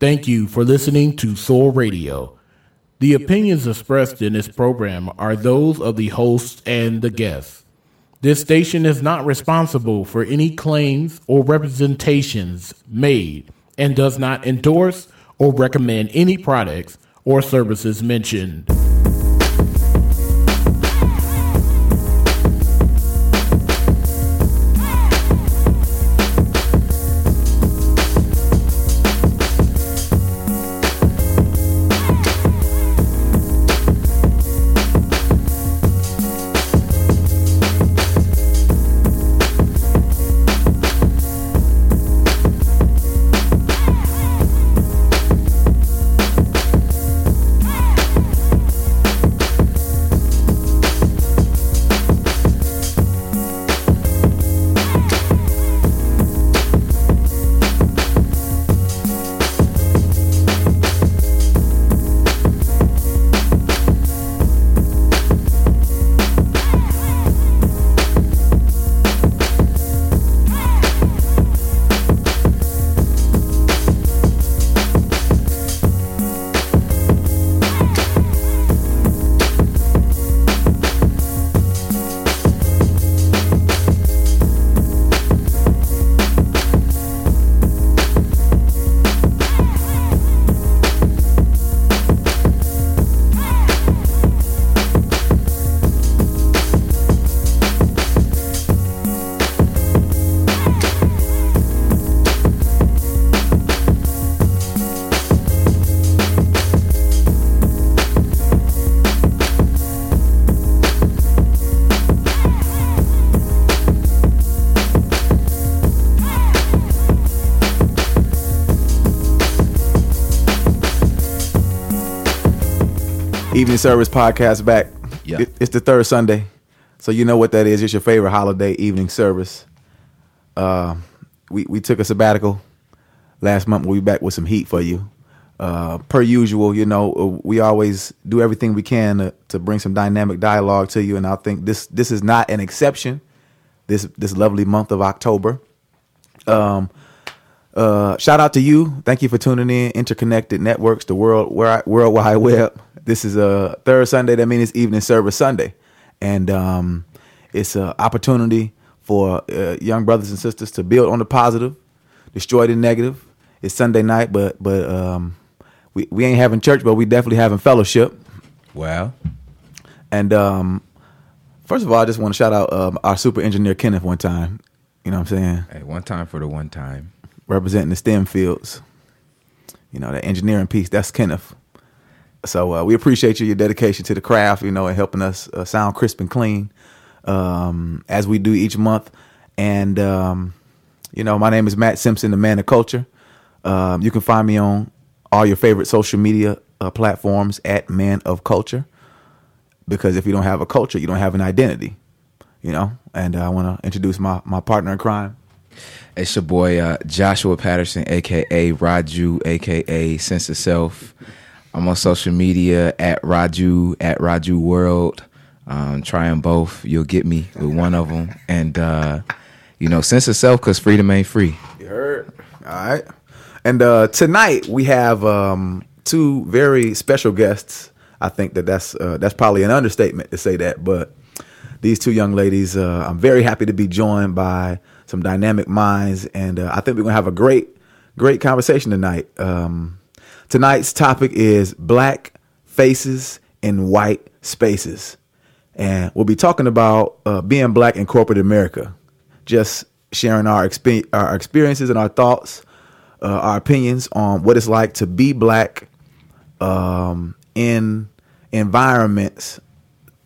Thank you for listening to Soul Radio. The opinions expressed in this program are those of the hosts and the guests. This station is not responsible for any claims or representations made and does not endorse or recommend any products or services mentioned. Service Podcast back. Yeah. It- It's the third Sunday. So you know what that is. It's your favorite holiday evening service. Uh, we, we took a sabbatical last month. We'll be back with some heat for you. Uh, per usual, you know, uh, we always do everything we can to, to bring some dynamic dialogue to you. And I think this this is not an exception. This this lovely month of October. Um, uh, shout out to you. Thank you for tuning in. Interconnected Networks, the world, World Wide Web. This is a third Sunday. That means it's evening service Sunday, and um, it's an opportunity for uh, young brothers and sisters to build on the positive, destroy the negative. It's Sunday night, but but um, we we ain't having church, but we definitely having fellowship. Well, And um, first of all, I just want to shout out um, our super engineer Kenneth one time. You know what I'm saying? hey, one time for the one time. Representing the STEM fields. You know, that engineering piece, that's Kenneth. So uh, we appreciate you, your dedication to the craft, you know, and helping us uh, sound crisp and clean um, as we do each month. And, um, you know, my name is Matt Simpson, the man of culture. Um, you can find me on all your favorite social media uh, platforms at Man of Culture. Because if you don't have a culture, you don't have an identity, you know. And uh, I want to introduce my, my partner in crime. It's your boy uh, Joshua Patterson, aka Raju, aka Sense of Self. I'm on social media at Raju at Raju World. Um, them both, you'll get me with one of them. And uh, you know, Sense of Self, because freedom ain't free. You heard? All right. And uh, tonight we have um, two very special guests. I think that that's uh, that's probably an understatement to say that, but these two young ladies, uh, I'm very happy to be joined by some dynamic minds, and uh, I think we're gonna have a great, great conversation tonight. Um, tonight's topic is black faces in white spaces, and we'll be talking about uh, being black in corporate America just sharing our expe- our experiences and our thoughts, uh, our opinions on what it's like to be black um, in environments,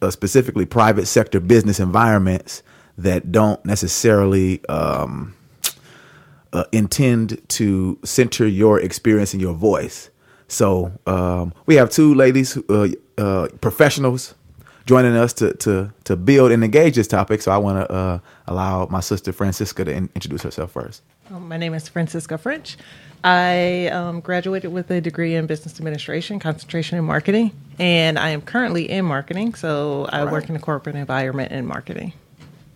uh, specifically private sector business environments that don't necessarily um, uh, intend to center your experience and your voice. So um, we have two ladies, uh, uh, professionals, joining us to to to build and engage this topic. So I want to uh, allow my sister Francisca to in- introduce herself first. My name is Francisca French. I um, graduated with a degree in business administration, concentration in marketing, and I am currently in marketing. So I right. work in a corporate environment in marketing.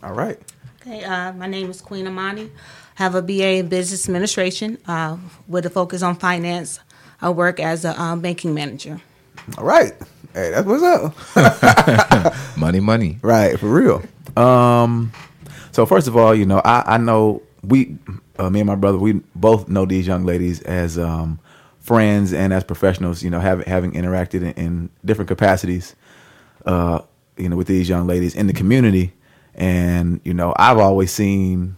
All right. Okay, uh, my name is Queen Imani. Have a BA in business administration uh, with a focus on finance. I work as a um, banking manager. All right. Hey, that's what's up. Money, money. Right, for real. Um, so first of all, you know, I, I know we, uh, me and my brother, we both know these young ladies as um, friends and as professionals. You know, having having interacted in, in different capacities, uh, you know, with these young ladies in the community, and you know, I've always seen,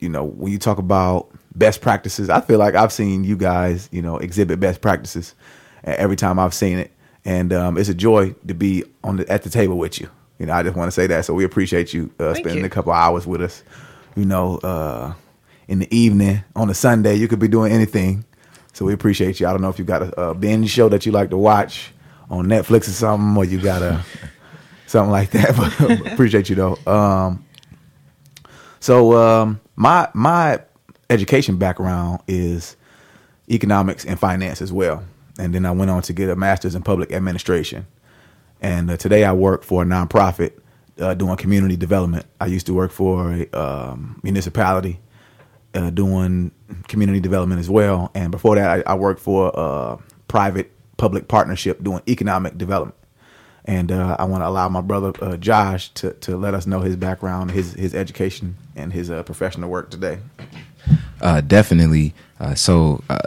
you know, when you talk about best practices, I feel like I've seen you guys, you know, exhibit best practices every time I've seen it, and um, it's a joy to be on the, at the table with you. You know, I just want to say that. So we appreciate you uh, spending you. a couple hours with us. You know, uh, in the evening on a Sunday, you could be doing anything. So we appreciate you. I don't know if you got a, a binge show that you like to watch on Netflix or something, or you got a something like that. But appreciate you though. Um, so um, my my education background is economics and finance as well, and then I went on to get a master's in public administration. And uh, today I work for a nonprofit uh, doing community development. I used to work for a um, municipality uh, doing community development as well. And before that, I, I worked for a private public partnership doing economic development. And uh, I want to allow my brother uh, Josh to, to let us know his background, his his education, and his uh, professional work today. Uh, definitely. Uh, so, uh,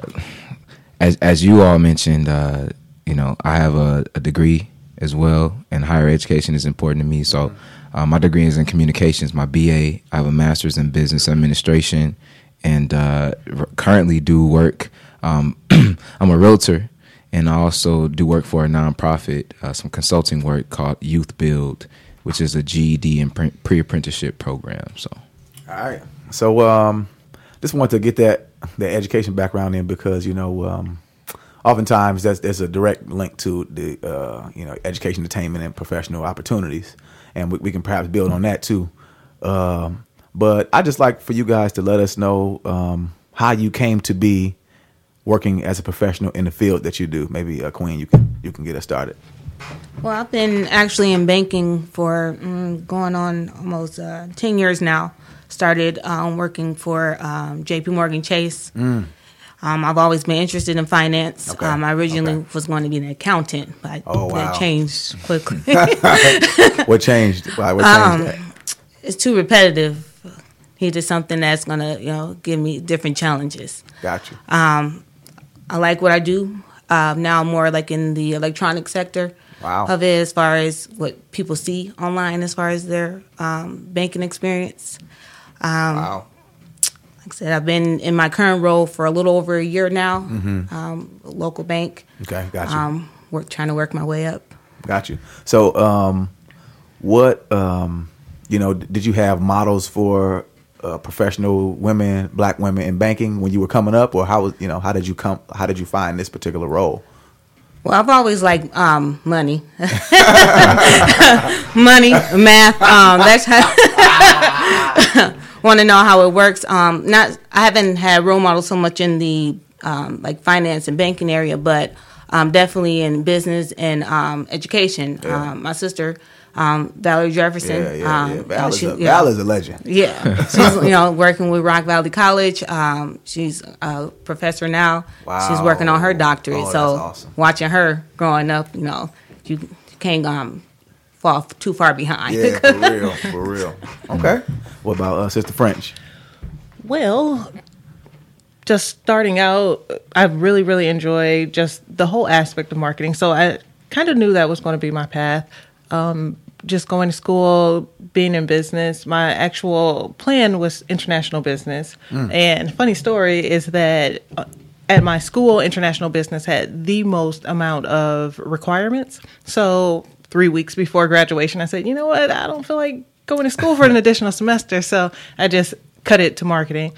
as as you all mentioned, you know, I have a, a degree as well, and higher education is important to me. So, my degree is in communications. My BA. I have a master's in business administration, and currently do work. Um, I'm a realtor, and I also do work for a nonprofit, uh, some consulting work called Youth Build, which is a GED and pre- pre-apprenticeship program. So. All right. So um, just wanted to get that that education background in because you know um, oftentimes that's there's a direct link to the uh, you know education, attainment, and professional opportunities, and we, we can perhaps build on that too. Um, but I just like for you guys to let us know um, how you came to be working as a professional in the field that you do. Maybe uh, Queen, you can you can get us started. Well, I've been actually in banking for mm, going on almost uh, 10 years now. Started um, working for um, JP Morgan Chase. Um, I've always been interested in finance. Okay, Um, I originally okay. was going to be an accountant, but Oh, wow. that changed quickly. What changed? Why? What changed Um, that? it's too repetitive. He did something that's going to, you know, give me different challenges. Gotcha. you. I like what I do. Um, now I'm more like in the electronic sector Wow. of it, as far as what people see online, as far as their um, banking experience. wow. Like I said, I've been in my current role for a little over a year now. Um, local bank. Okay, got you. Um, work trying to work my way up. Got you. So, um, what, um, you know, did you have models for uh, professional women, black women in banking when you were coming up, or how was, you know, how did you come, how did you find this particular role? Well, I've always liked um, money, money, math. Um, that's how. Want to know how it works? Um, not, I haven't had role models so much in the um, like finance and banking area, but um, definitely in business and um, education. Yeah. Um, my sister, um, Valerie Jefferson. Yeah, yeah, um, yeah. Val, is she- a, yeah. Val is a legend. Yeah, she's you know working with Rock Valley College. Um, she's a professor now. Wow. She's working on her doctorate. Oh, that's so awesome. watching her growing up, you know, you can't um, fall too far behind. Yeah, for real, for real. Okay. What about uh, Sister French? Well, just starting out, I really, really enjoy just the whole aspect of marketing. So I kind of knew that was going to be my path. Um, just going to school, being in business. My actual plan was international business. And funny story is that uh, at my school, international business had the most amount of requirements. So three weeks before graduation, I said, you know what? I don't feel like going to school for an additional semester. So I just cut it to marketing.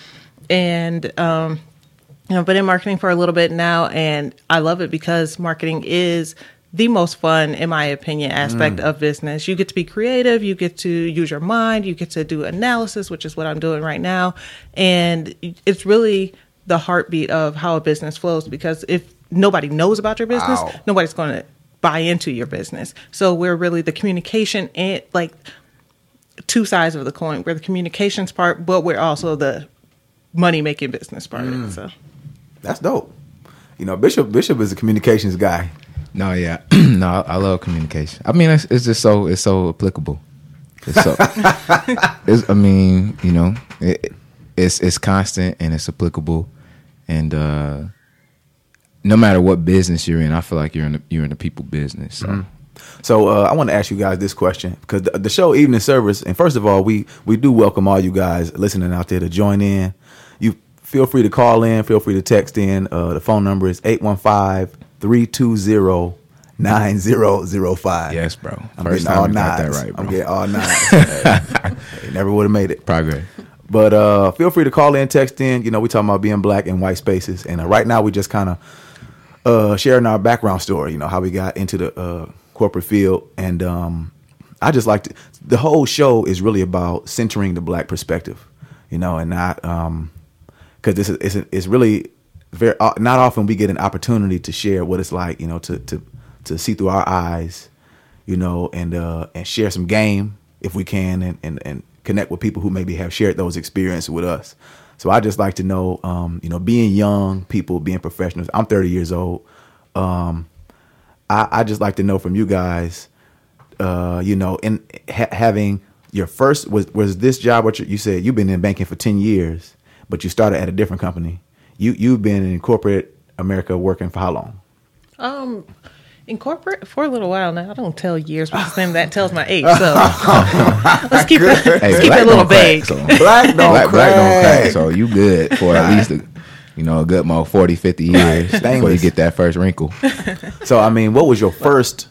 And, um, you know, been in marketing for a little bit now, and I love it because marketing is the most fun, in my opinion, aspect mm. of business. You get to be creative, you get to use your mind, you get to do analysis, which is what I'm doing right now, and it's really the heartbeat of how a business flows. Because if nobody knows about your business, nobody's going to buy into your business. So we're really the communication and like two sides of the coin. We're the communications part, but we're also the money making business part it. So. That's dope. You know, Bishop Bishop is a communications guy. No, yeah, no, I, love communication. I mean, it's, it's just so it's so applicable. It's so, it's, I mean, you know, it, it's it's constant and it's applicable, and uh, no matter what business you're in, I feel like you're in the, you're in the people business. So. So uh, I want to ask you guys this question because the, the show Evening Service, and first of all, we we do welcome all you guys listening out there to join in. You feel free to call in, feel free to text in. Uh, the phone number is 815-320-9005. Yes, bro. I'm First getting all you got nines. that right. I'm getting all nines. Hey, never would have made it. Progress. But uh, feel free to call in, text in. You know, we talking about being black in white spaces, and uh, right now we just kind of uh, sharing our background story. You know, how we got into the uh, corporate field, and um, I just like to. The whole show is really about centering the black perspective. You know, and not because this is it's, it's really very uh, not often we get an opportunity to share what it's like. You know, to to to see through our eyes. You know, and uh, and share some game if we can, and and and connect with people who maybe have shared those experiences with us. So I just like to know, um, you know, being young people, being professionals. I'm 30 years old. Um, I, I just like to know from you guys, uh, you know, in ha- having your first was was this job what you, you said you've been in banking for 10 years, but you started at a different company. You you've been in corporate America working for how long? Um, in corporate for a little while now. I don't tell years because then that tells my age. So let's keep it, Hey, let's keep it a little don't crack, vague. so- Black don't black, black don't crack. crack. So you good for at least a, you know a good more 40, 50 years before you get that first wrinkle. So I mean, what was your first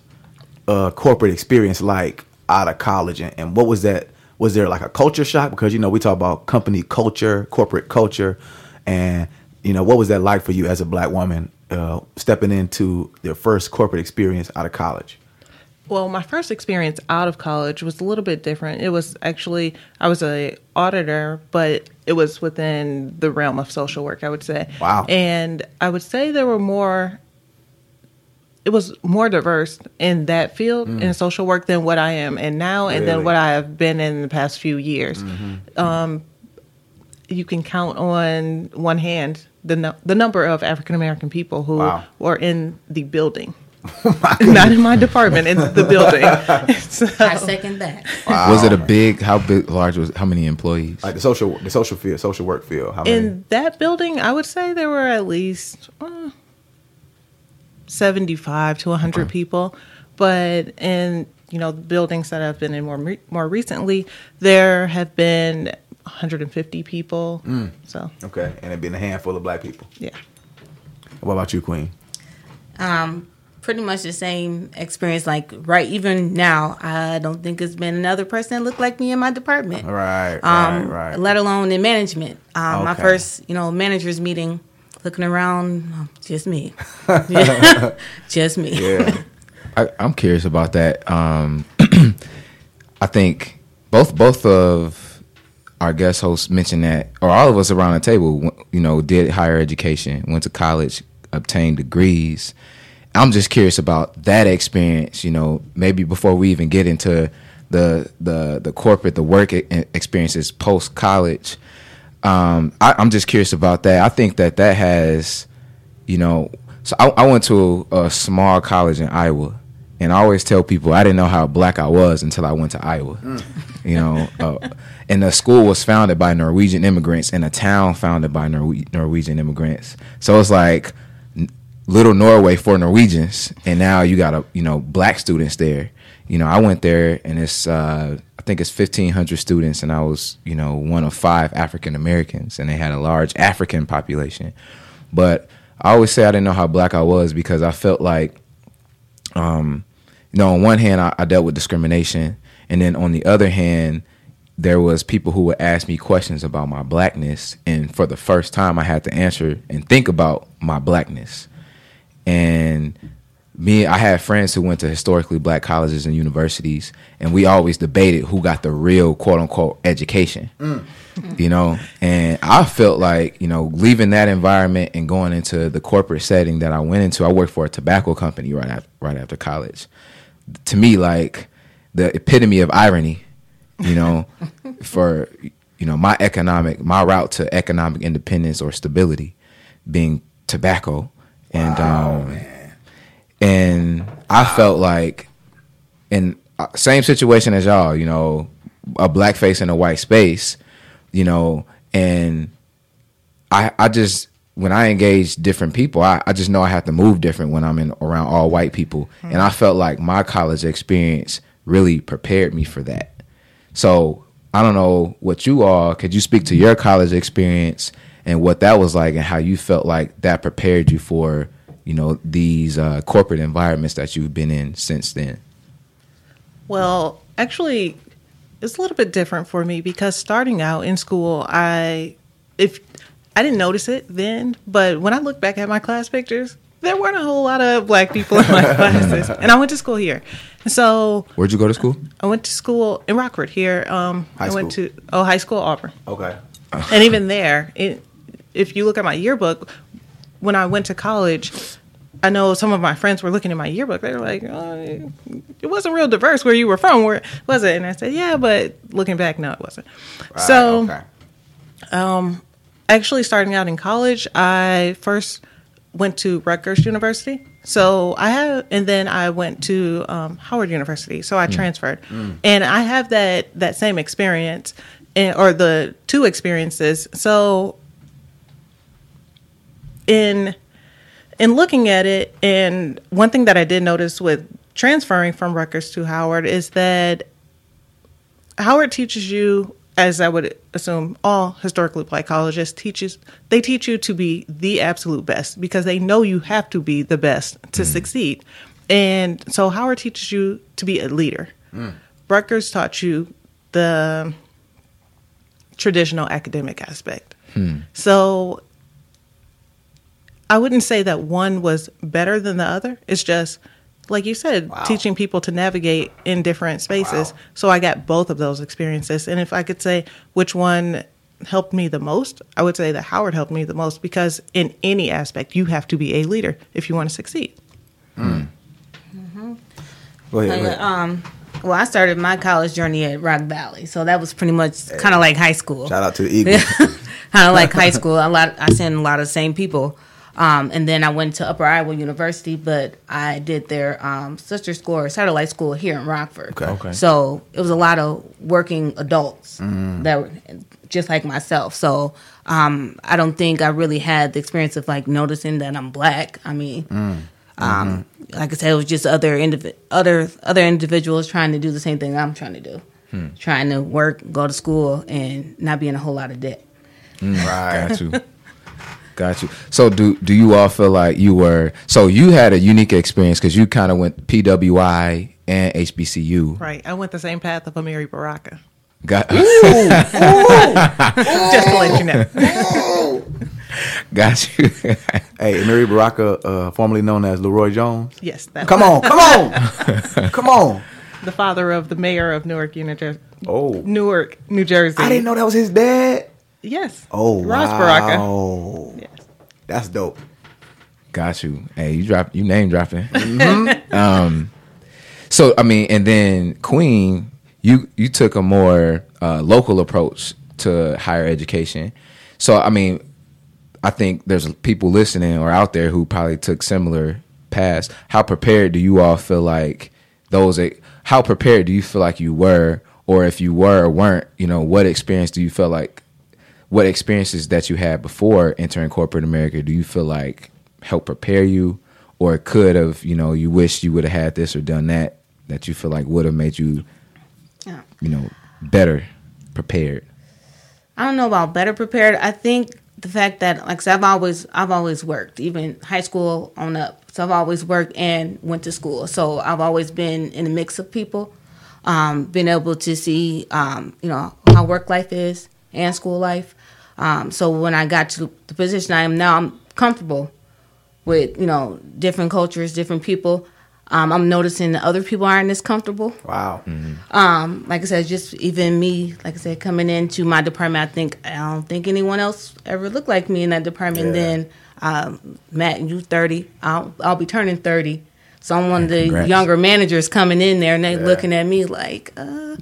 uh, corporate experience like out of college, and, and what was that? Was there like a culture shock? Because you know we talk about company culture, corporate culture, and you know what was that like for you as a black woman uh, stepping into your first corporate experience out of college? Well, my first experience out of college was a little bit different. It was actually I was a auditor, but it was within the realm of social work, I would say. Wow. And I would say there were more it was more diverse in that field in social work than what I am and now and Really? then what I have been in the past few years. Um, you can count on one hand the nu- the number of African American people who Wow. were in the building. Not in my department, in the building. So- I second that. Was it a big? How big? Large was? How many employees? Like the social, the social field, social work field. How many? in that building, I would say there were at least uh, 75 to 100 people. But in, you know, the buildings that I've been in more more recently, there have been 150 people. So, okay, and it being a handful of black people. yeah. What about you, Queen? Um, pretty much the same experience. Like right, even now, I don't think it's been another person that looked like me in my department. Right, Um, right, right. let alone in management. Um, my first, you know, managers meeting, looking around, oh, just me, just me. Yeah. I, I'm curious about that. Um, I think both both of our guest host mentioned that, or all of us around the table, you know, did higher education, went to college, obtained degrees. I'm just curious about that experience. You know, maybe before we even get into the the the corporate, the work experiences post college. Um, I, I'm just curious about that. I think that that has you know, so I, I went to a, a small college in Iowa, and I always tell people I didn't know how black I was until I went to Iowa. You know, uh, and the school was founded by Norwegian immigrants in a town founded by Norwe- Norwegian immigrants. So it's like little Norway for Norwegians, and now you got a you know black students there. You know, I went there, and it's uh, I think it's fifteen hundred students, and I was you know one of five African Americans, and they had a large African population. But I always say I didn't know how black I was because I felt like, um, you know, on one hand I, I dealt with discrimination, and then on the other hand, there was people who would ask me questions about my blackness, and for the first time, I had to answer and think about my blackness. And me, I had friends who went to historically black colleges and universities, and we always debated who got the real quote unquote education. Mm. You know, and I felt like you know leaving that environment and going into the corporate setting that I went into. I worked for a tobacco company right after right after college. To me, like the epitome of irony, you know, for you know my economic my route to economic independence or stability being tobacco. And um, and I felt like in uh, same situation as y'all, you know, a black face in a white space, you know, and I I just when I engage different people, I, I just know I have to move different when I'm in around all white people, and I felt like my college experience really prepared me for that. So I don't know what you all could you speak to your college experience and what that was like and how you felt like that prepared you for you know these uh, corporate environments that you've been in since then. Well, actually, it's a little bit different for me because starting out in school, I if I didn't notice it then, but when I look back at my class pictures, there weren't a whole lot of black people in my classes, and I went to school here. So Where'd you go to school? I went to school in Rockford here. Um, High I went school. to oh high school Auburn, Okay. and even there, it, if you look at my yearbook, when I went to college, I know some of my friends were looking at my yearbook. They were like, oh, "It wasn't real diverse where you were from, where was it?" And I said, "Yeah, but looking back, no, it wasn't." so, okay. Actually, starting out in college, I first went to Rutgers University. So I have, and then I went to um, Howard University. So I transferred, and I have that that same experience, and, or the two experiences. So in in looking at it, and one thing that I did notice with transferring from Rutgers to Howard is that Howard teaches you, as I would assume all historically black colleges teaches, they teach you to be the absolute best because they know you have to be the best to mm. succeed. And so Howard teaches you to be a leader. Mm. Rutgers taught you the traditional academic aspect. Hmm. So I wouldn't say that one was better than the other. It's just like you said, teaching people to navigate in different spaces. So I got both of those experiences. And if I could say which one helped me the most, I would say that Howard helped me the most because in any aspect, you have to be a leader if you want to succeed. Go ahead. go ahead. um, well, I started my college journey at Rock Valley, so that was pretty much kind of like high school. Shout out to the Eagles. kind of like high school. A lot. I seen a lot of the same people. Um, and then I went to Upper Iowa University, but I did their um, sister school or satellite school here in Rockford. Okay. Okay. So it was a lot of working adults that were just like myself. So um, I don't think I really had the experience of like noticing that I'm black. I mean, um, like I said, it was just other indiv- other other individuals trying to do the same thing I'm trying to do, trying to work, go to school, and not be in a whole lot of debt. right. Got you. Got you. So do do you all feel like you were so you had a unique experience because you kind of went PWI and HBCU. Right. I went the same path of Amiri Baraka. Got Just to let you know. got you. Hey, Amiri Baraka, uh, formerly known as LeRoi Jones. Yes. That Come on, come on, come on. The father of the mayor of Newark, New Jersey. Oh, Newark, New Jersey. I didn't know that was his dad. Yes. Oh, Ras wow. Baraka. Yes. That's dope. Got you. Hey, you drop you name dropping. um, so I mean, and then Queen, you you took a more uh, local approach to higher education. So I mean, I think there's people listening or out there who probably took similar paths. How prepared do you all feel like those? How prepared do you feel like you were, or if you were or weren't? You know, what experience do you feel like? What experiences that you had before entering corporate America do you feel like help prepare you, or could have? You know, you wish you would have had this or done that that you feel like would have made you, Yeah. you know, better prepared. I don't know about better prepared. I think the fact that like I've always I've always worked, even high school on up. So I've always worked and went to school. So I've always been in a mix of people. Um, been able to see um, you know, how work life is and school life. Um, so when I got to the position I am now, I'm comfortable with, you know, different cultures, different people. Um, I'm noticing that other people aren't as comfortable Wow. um, like I said, just even me, like I said, coming into my department, I think I don't think anyone else ever looked like me in that department. Yeah. Then, um, Matt, you thirty, I'll I'll be turning thirty, so I'm one of the Congrats. younger managers coming in there, and they Yeah. looking at me like, uh,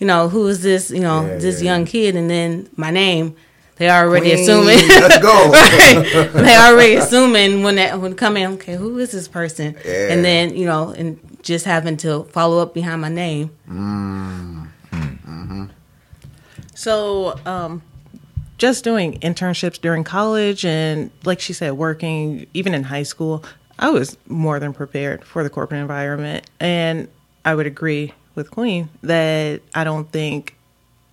you know, who is this? You know, Yeah, this yeah, young kid, and then my name. They are already Queen, assuming. let's go. Right. they already assuming when that when come in. Okay, who is this person? Yeah. And then you know, and just having to follow up behind my name. So, um, just doing internships during college and, like she said, working even in high school, I was more than prepared for the corporate environment. And I would agree with Queen that I don't think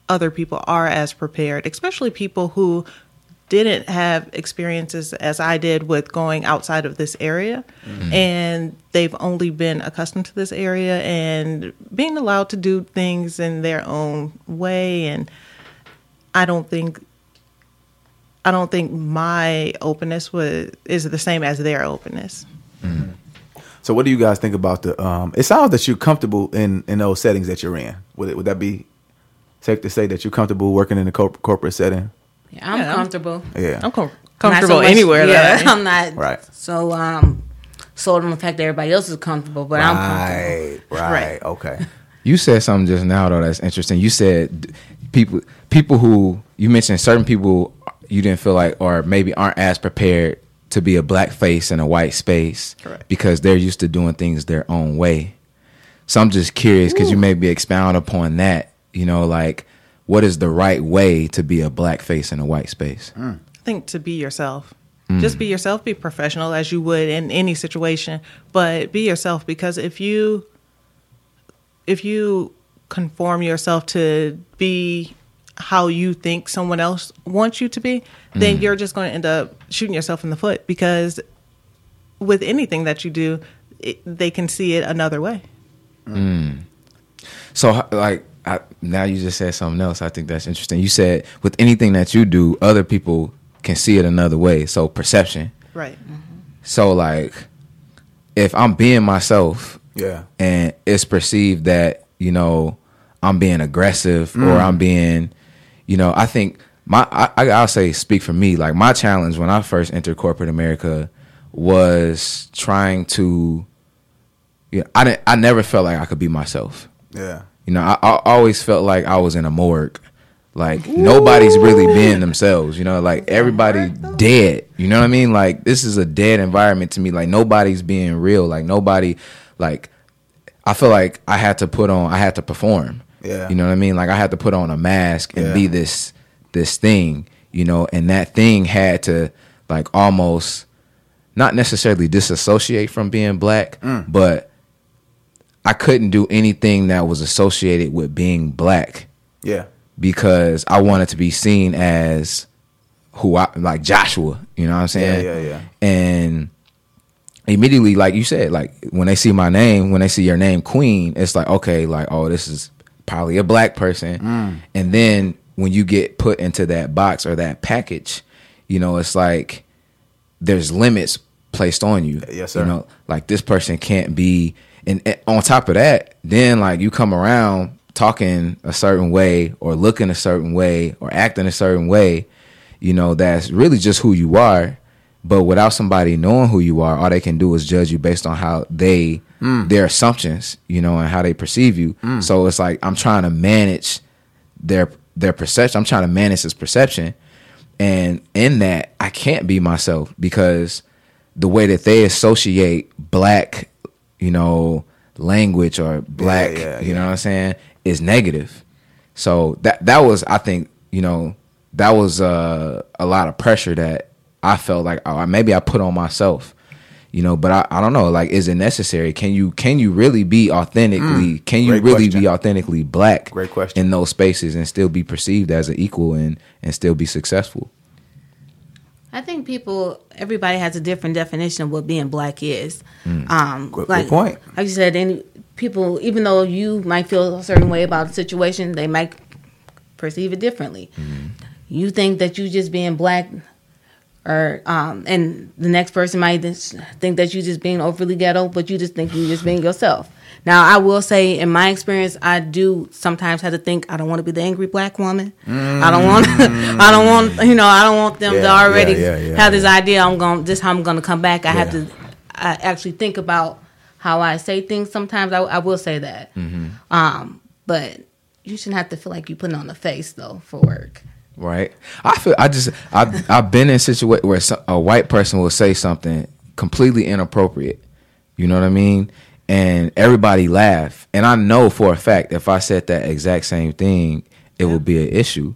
other people are as prepared, especially people who didn't have experiences as I did with going outside of this area. And they've only been accustomed to this area and being allowed to do things in their own way. And I don't think. I don't think my openness was is the same as their openness. So, what do you guys think about the? Um, it sounds that you're comfortable in in those settings that you're in. Would it, would that be safe to say that you're comfortable working in a corp- corporate setting? Yeah, I'm Yeah, I'm- comfortable. Yeah. I'm com- Not so comfortable much- anywhere. Yeah, that I- I'm not. Right. So um, sold on the fact that everybody else is comfortable, but I'm comfortable. right, right, Right. okay. You said something just now though that's interesting. You said people people who you mentioned certain people you didn't feel like or maybe aren't as prepared to be a black face in a white space Correct. because they're used to doing things their own way. So I'm just curious because you maybe expound upon that. You know, like what is the right way to be a black face in a white space? Mm. I think to be yourself. Mm. Just be yourself, be professional as you would in any situation, but be yourself because if you if you conform yourself to be how you think someone else wants you to be, then mm. you're just going to end up shooting yourself in the foot because with anything that you do, it, they can see it another way. So, like, I, now you just said something else. I think that's interesting. You said with anything that you do, other people can see it another way. So, perception. Right. So, like, if I'm being myself Yeah. and it's perceived that, you know, I'm being aggressive or mm. I'm being, you know, I think my, I, I- I'll say, speak for me. Like, my challenge when I first entered corporate America was trying to, you know, I didn't, I never felt like I could be myself. Yeah. You know, I, I always felt like I was in a morgue. Like nobody's really being themselves. You know, like everybody dead. You know what I mean? Like this is a dead environment to me. Like nobody's being real. Like nobody, like I feel like I had to put on. I had to perform. Yeah. You know what I mean? Like I had to put on a mask and Yeah. be this this thing. You know, and that thing had to like almost not necessarily disassociate from being black, but I couldn't do anything that was associated with being black Yeah. because I wanted to be seen as who I like Joshua, you know what I'm saying? Yeah, yeah, yeah. And immediately, like you said, like when they see my name, when they see your name Queen, it's like, okay, like, oh, this is probably a black person. Mm. And then when you get put into that box or that package, you know, it's like there's limits placed on you. Yes, sir. You know, like this person can't be and, and on top of that, then like you come around talking a certain way or looking a certain way or acting a certain way, you know, that's really just who you are. But without somebody knowing who you are, all they can do is judge you based on how they mm. their assumptions, you know, and how they perceive you. Mm. So it's like I'm trying to manage their their perception. I'm trying to manage his perception. And in that, I can't be myself because the way that they associate black, you know, language or black, yeah, you yeah. know what I'm saying, is negative. So that that was, I think, you know, that was uh, a lot of pressure that I felt like oh, maybe I put on myself, you know. But I, I don't know, like, is it necessary? Can you can you really be authentically? can you Mm. really question. be authentically black? Great question. in those spaces and still be perceived as an equal and and still be successful. I think people, everybody has a different definition of what being black is. Mm. Um, Good- good like, point. Like you said, any people, even though you might feel a certain way about a situation, they might perceive it differently. Mm-hmm. You think that you just being black, or um, and the next person might think that you just being overly ghetto, but you just think you just being yourself. Now, I will say, in my experience, I do sometimes have to think I don't want to be the angry black woman. I don't want. I don't want. You know, I don't want them Yeah, to already yeah, yeah, have this idea. I'm going. This how I'm going to come back. I have to. I actually think about how I say things. Sometimes I, I will say that. Mm-hmm. Um, but you shouldn't have to feel like you're putting on a face though for work. right? I feel I just I've I've been in situation where a white person will say something completely inappropriate. You know what I mean? And everybody laugh, and I know for a fact if I said that exact same thing, it would be an issue.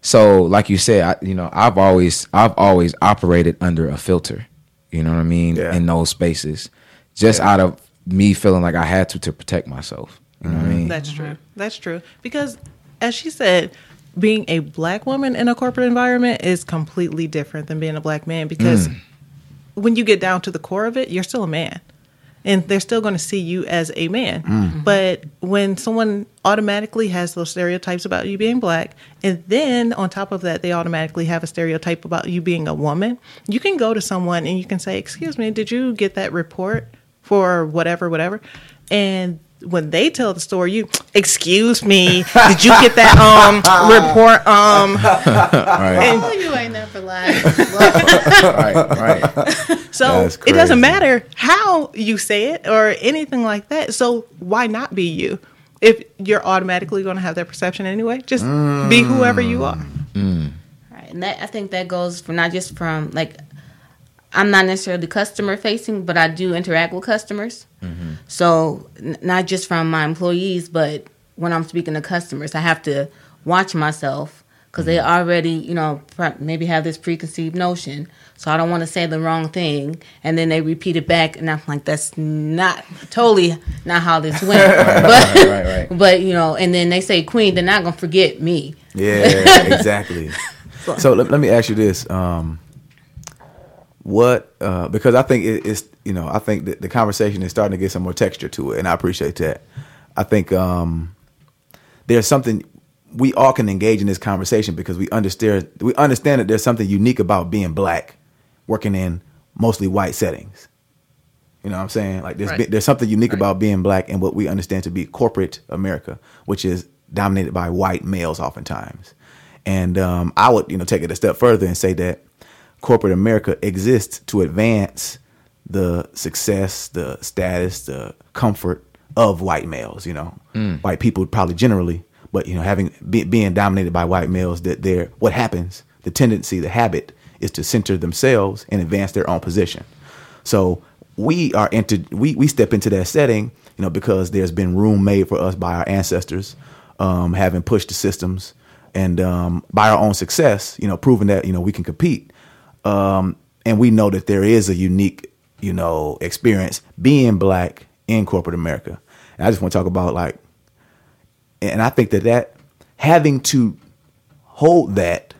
So, like you said, I, you know, I've always I've always operated under a filter. You know what I mean? Yeah. In those spaces, just out of me feeling like I had to to protect myself. You know what I mm-hmm. mean? That's true. That's true. Because, as she said, being a black woman in a corporate environment is completely different than being a black man. Because mm. when you get down to the core of it, you're still a man. And they're still going to see you as a man. Mm. Mm-hmm. But when someone automatically has those stereotypes about you being black, and then on top of that, they automatically have a stereotype about you being a woman, you can go to someone and you can say, Excuse me, did you get that report for whatever, whatever? And when they tell the story, you excuse me, did you get that um report? Um, Oh, you ain't never lied. right, right. so it doesn't matter how you say it or anything like that. So why not be you? If you're automatically going to have that perception anyway, just be whoever you are. Right, and that I think that goes for not just from like I'm not necessarily customer facing, but I do interact with customers. So n- not just from my employees, but when I'm speaking to customers, I have to watch myself because they already, you know, pr- maybe have this preconceived notion. So I don't want to say the wrong thing, and then they repeat it back, and I'm like, that's not totally not how this went. but, right, right. but you know, and then they say queen, they're not gonna forget me. Yeah, exactly. so let, let me ask you this: um, What? Uh, because I think it, it's you know I think that the conversation is starting to get some more texture to it, and I appreciate that. I think um, there's something we all can engage in this conversation because we understand we understand that there's something unique about being black, working in mostly white settings. You know what I'm saying? Like there's Right. been- there's something unique about being black and what we understand to be corporate America, which is dominated by white males oftentimes. And um, I would you know take it a step further and say that corporate America exists to advance the success, the status, the comfort of white males. You know, white people probably generally, but you know, having be, being dominated by white males, that they're what happens. The tendency, the habit, is to center themselves and advance their own position. So we are entered. We we step into that setting, you know, because there's been room made for us by our ancestors, um, having pushed the systems, and um, by our own success, you know, proving that you know we can compete. Um, and we know that there is a unique, you know, experience being black in corporate America. And I just want to talk about like, and I think that that having to hold that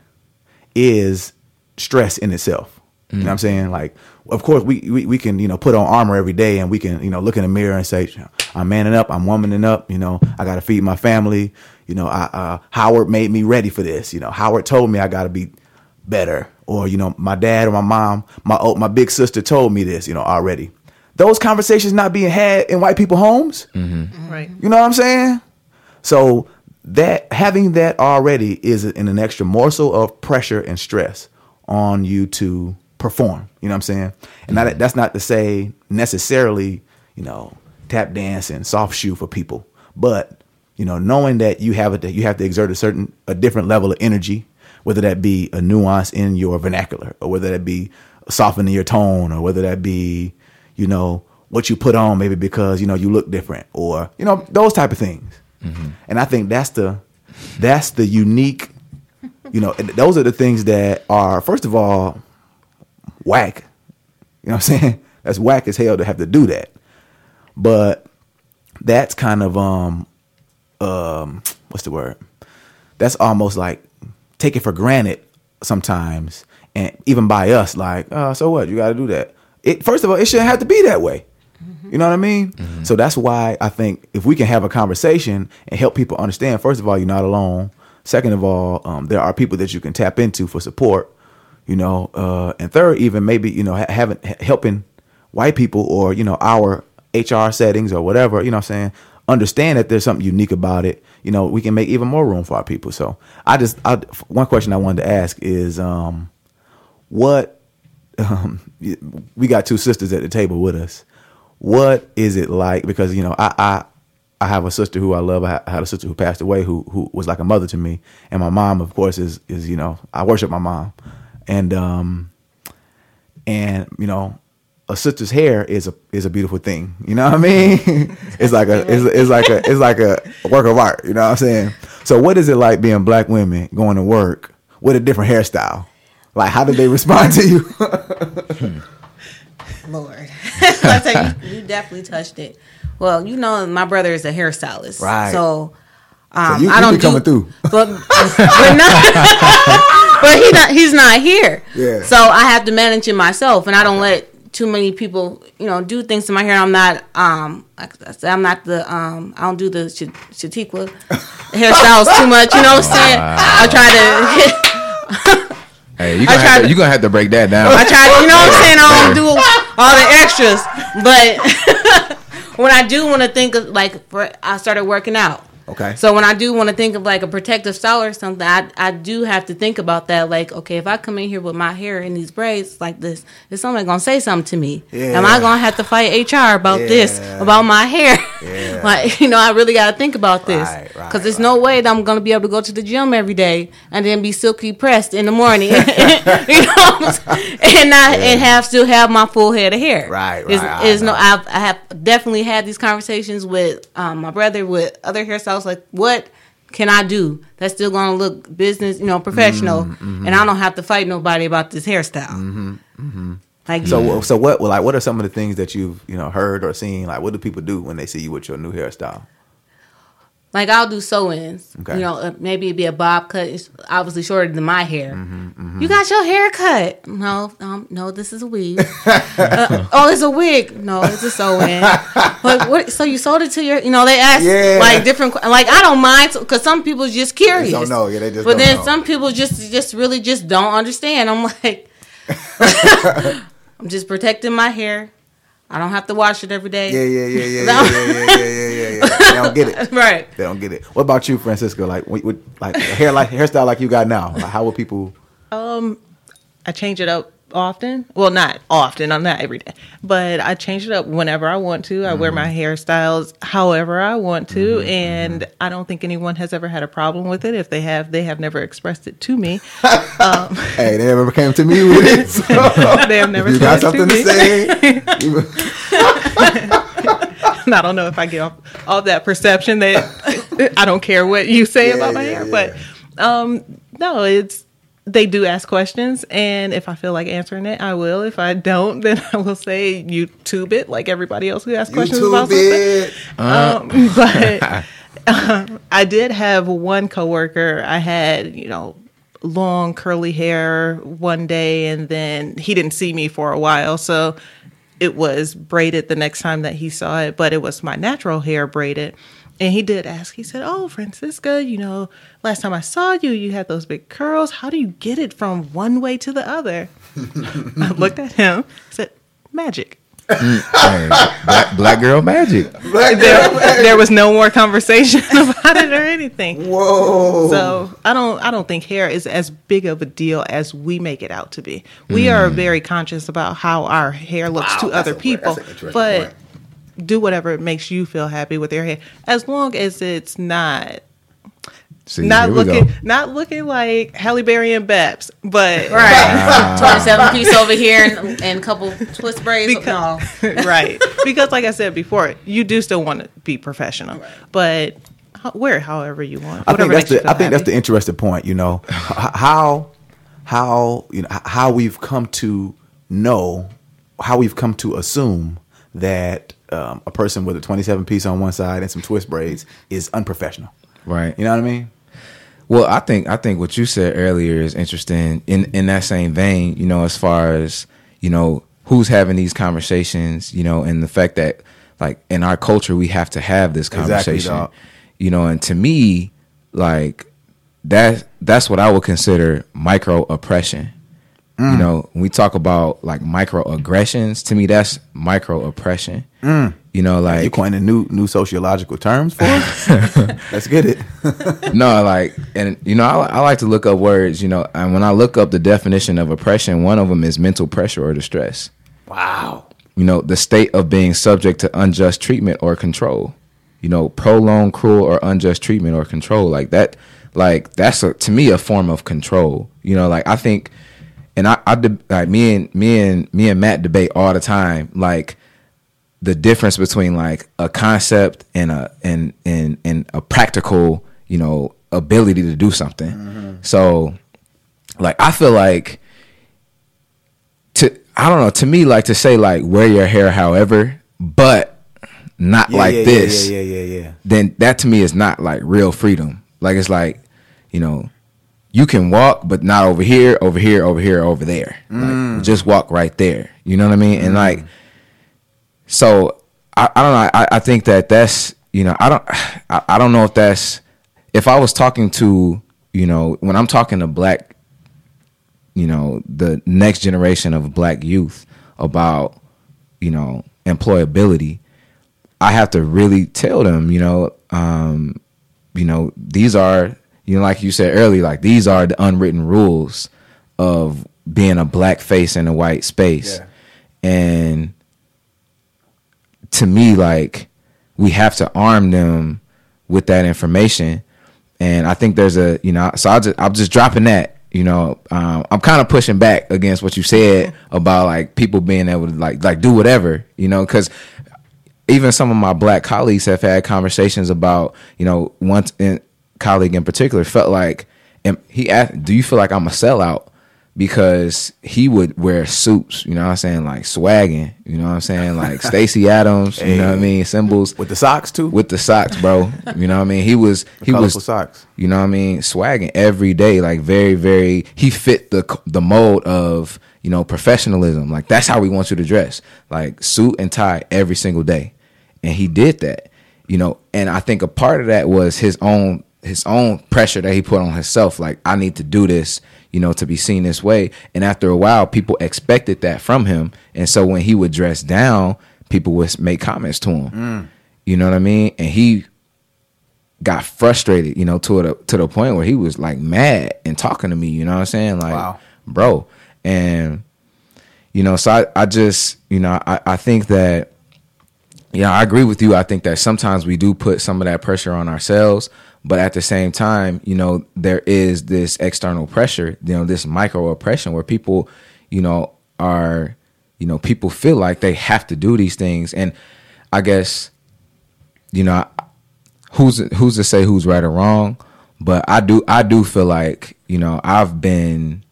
is stress in itself. You know what I'm saying? Like, of course, we, we we can you know put on armor every day, and we can you know look in the mirror and say, I'm manning up, I'm womaning up. You know, I got to feed my family. You know, I, uh, Howard made me ready for this. You know, Howard told me I got to be better, or you know, my dad or my mom, my oh, my big sister told me this. You know, already. Those conversations not being had in white people homes. Mm-hmm. Right. You know what I'm saying? So that having that already is an, an extra morsel of pressure and stress on you to perform. You know what I'm saying? And that, that's not to say necessarily, you know, tap dance and soft shoe for people, but you know, knowing that you have a, you have to exert a certain a different level of energy, whether that be a nuance in your vernacular, or whether that be softening your tone, or whether that be, you know, what you put on, maybe because you know you look different, or you know those type of things. And I think that's the that's the unique, you know, those are the things that are first of all whack. You know what I'm saying? That's whack as hell to have to do that. But that's kind of um um what's the word? That's almost like take it for granted sometimes and even by us like, oh, so what? You got to do that. It first of all, it shouldn't have to be that way. You know what I mean? So that's why I think if we can have a conversation and help people understand, first of all, you're not alone. Second of all, um, there are people that you can tap into for support. You know, uh, and third, even maybe you know ha- having helping white people or you know our HR settings or whatever. You know, what I'm saying understand that there's something unique about it. You know, we can make even more room for our people. So I just I, one question I wanted to ask is, um, what um, we got two sisters at the table with us. What is it like? Because you know, I, I I have a sister who I love. I had a sister who passed away who who was like a mother to me, and my mom, of course, is is you know I worship my mom, and um, and you know, a sister's hair is a is a beautiful thing. You know what I mean? it's like a it's, it's like a it's like a work of art. You know what I'm saying? So what is it like being black women going to work with a different hairstyle? Like how did they respond to you? Lord, I you, you definitely touched it. Well, you know, my brother is a hairstylist, Right. So, um, you- I you don't be coming do, through. but but not, but he not he's not here. Yeah. So I have to manage it myself, and I don't let too many people, you know, do things to my hair. I'm not, um, like I said, I'm not the, um, I don't do the sh- Shatikwa hairstyles too much. You know what I'm saying? I try to. Hey, you gonna, have to, to- you gonna have to break that down. I try, you know what I'm saying? I don't do all the extras, but when I do want to think of like, for, I started working out. Okay. So when I do want to think of like a protective style or something, I I do have to think about that. Like, okay, if I come in here with my hair in these braids like this, is somebody gonna say something to me? Am I gonna have to fight HR about this, about my hair? Yeah. like, you know, I really got to think about this Right, right, because there's no way that I'm gonna be able to go to the gym every day and then be silky pressed in the morning, you know, what I'm saying? and not and have still have my full head of hair. Right, right, is no. I've, I have definitely had these conversations with um, my brother, with other hairstylists. I was like, what can I do that's still gonna look business, you know, professional, Mm-hmm, mm-hmm. and I don't have to fight nobody about this hairstyle. Mm-hmm, mm-hmm. Like, So so what well, like what are some of the things that you've you know heard or seen? Like what do people do when they see you with your new hairstyle? Like I'll do sew-ins. Okay. You know, uh, maybe it'd be a bob cut. It's obviously shorter than my hair. Mm-hmm, You got your hair cut? No, um, no, this is a wig. uh, oh, it's a wig. No, it's a sew-in. but what? So you sold it to your? You know, they ask Yeah. like different. Like I don't mind because some people just curious. don't know. Yeah, they just But then know. some people just just really just don't understand. I'm like, I'm just protecting my hair. I don't have to wash it every day. Yeah, yeah, yeah, yeah, No. yeah, yeah, yeah, yeah, yeah, yeah. They don't get it. Right. They don't get it. What about you, Francisca? Like, what, what, like hair, like hairstyle like you got now. Like, how would people? Um, I change it up often. Well, not often. I'm not every day, but I change it up whenever I want to. I wear mm-hmm. my hairstyles however I want to, mm-hmm, and mm-hmm. I don't think anyone has ever had a problem with it. If they have, they have never expressed it to me. Um, hey, they never came to me with it. So they have never you got something to me. say? I don't know if I get off, off that perception that I don't care what you say Yeah, about my yeah, hair, but um, no, it's they do ask questions, and if I feel like answering it, I will. If I don't, then I will say YouTube it like everybody else who asks questions about YouTube something. it. Um, but um, I did have one coworker. I had you know long curly hair one day, and then he didn't see me for a while, so it was braided the next time that he saw it. But it was my natural hair braided. And he did ask. He said, "Oh, Francisca, you know, last time I saw you, you had those big curls. How do you get it from one way to the other?" I looked at him. Said, "Magic." Hey, black, black girl magic. Black there, girl. there was no more conversation about it or anything. Whoa. So I don't I don't think hair is as big of a deal as we make it out to be. We are mm. very conscious about how our hair looks Wow, to other a- people, that's an interesting but point. Do whatever makes you feel happy with your hair, as long as it's not See, not looking go. not looking like Halle Berry and Babs, but Right. 27 piece over here and, and a couple twist braids. no. right because like I said before, you do still want to be professional, but ho- wear it however you want. I Whatever think that's the I feel think that's the interesting point. You know how how you know how we've come to know how we've come to assume that um, a person with a 27 piece on one side and some twist braids is unprofessional. Right. You know what I mean? Well, I think I think what you said earlier is interesting. In in that same vein, you know, as far as you know, who's having these conversations, you know, and the fact that like in our culture we have to have this conversation, dog. you know, and to me, like that that's what I would consider micro oppression. Mm. You know, when we talk about like microaggressions, to me that's micro oppression. You know, like you're coining new new sociological terms for us? Let's get it. no, like, and you know, I, I like to look up words. You know, and when I look up the definition of oppression, one of them is mental pressure or distress. Wow. You know, the state of being subject to unjust treatment or control. you know, prolonged, cruel, or unjust treatment or control. Like that, like that's a, to me a form of control. You know, like I think, and I, I de- like me and me and me and Matt debate all the time, like the difference between like a concept and a and and and a practical, you know, ability to do something. Mm-hmm. So, like I feel like to I don't know to me like to say like wear your hair however, but not Yeah, like yeah, this Yeah, yeah, yeah, yeah. then that to me is not like real freedom. Like it's like, you know, you can walk, but not over here, over here, over here, over there. Like, just walk right there. You know what I mean? And like, so I, I don't know. I, I think that that's you know I don't I, I don't know if that's if I was talking to you know when I'm talking to black you know the next generation of black youth about you know employability I have to really tell them, you know, um, you know, these are, you know, like you said earlier, like these are the unwritten rules of being a black face in a white space. Yeah. And to me, like, we have to arm them with that information. And I think there's a, you know, so I'll just, I'm just dropping that, you know, um, I'm kind of pushing back against what you said about like people being able to like, like do whatever, you know, cause even some of my black colleagues have had conversations about, you know, once in, colleague in particular felt like, and he asked, "Do you feel like I'm a sellout?" Because he would wear suits, you know what I'm saying, like swagging, you know what I'm saying, like Stacy Adams, you know what I mean, symbols With the socks too. with the socks, bro. You know what I mean? He was he colorful was socks. You know what I mean? Swagging every day, like very very. He fit the the mold of you know professionalism. Like that's how we want you to dress, like suit and tie every single day, and he did that. You know, and I think a part of that was his own his own pressure that he put on himself. Like I need to do this, you know, to be seen this way. And after a while, people expected that from him, and so when he would dress down, people would make comments to him. Mm. You know what I mean? And he got frustrated, you know, to the to the point where he was like mad and talking to me, you know what I'm saying? Like, Wow. bro. And you know, so I, I just, you know, I, I think that yeah, I agree with you. I think that sometimes we do put some of that pressure on ourselves, but at the same time, you know, there is this external pressure, you know, this micro oppression where people, you know, are, you know, people feel like they have to do these things. And I guess, you know, who's who's to say who's right or wrong, but I do I do feel like, you know, I've been,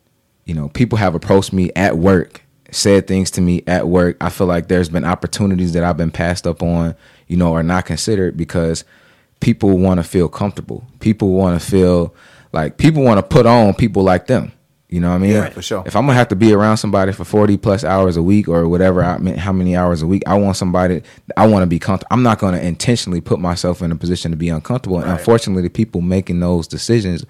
you know, people have approached me at work said things to me at work. I feel like there's been opportunities that I've been passed up on, you know, or not considered because people want to feel comfortable. People want to feel like people want to put on people like them. You know what I mean? Yeah, for sure. If I'm gonna have to be around somebody for 40 plus hours a week or whatever, I mean, how many hours a week, I want somebody. I want to be comfortable. I'm not gonna intentionally put myself in a position to be uncomfortable. And unfortunately, the people making those decisions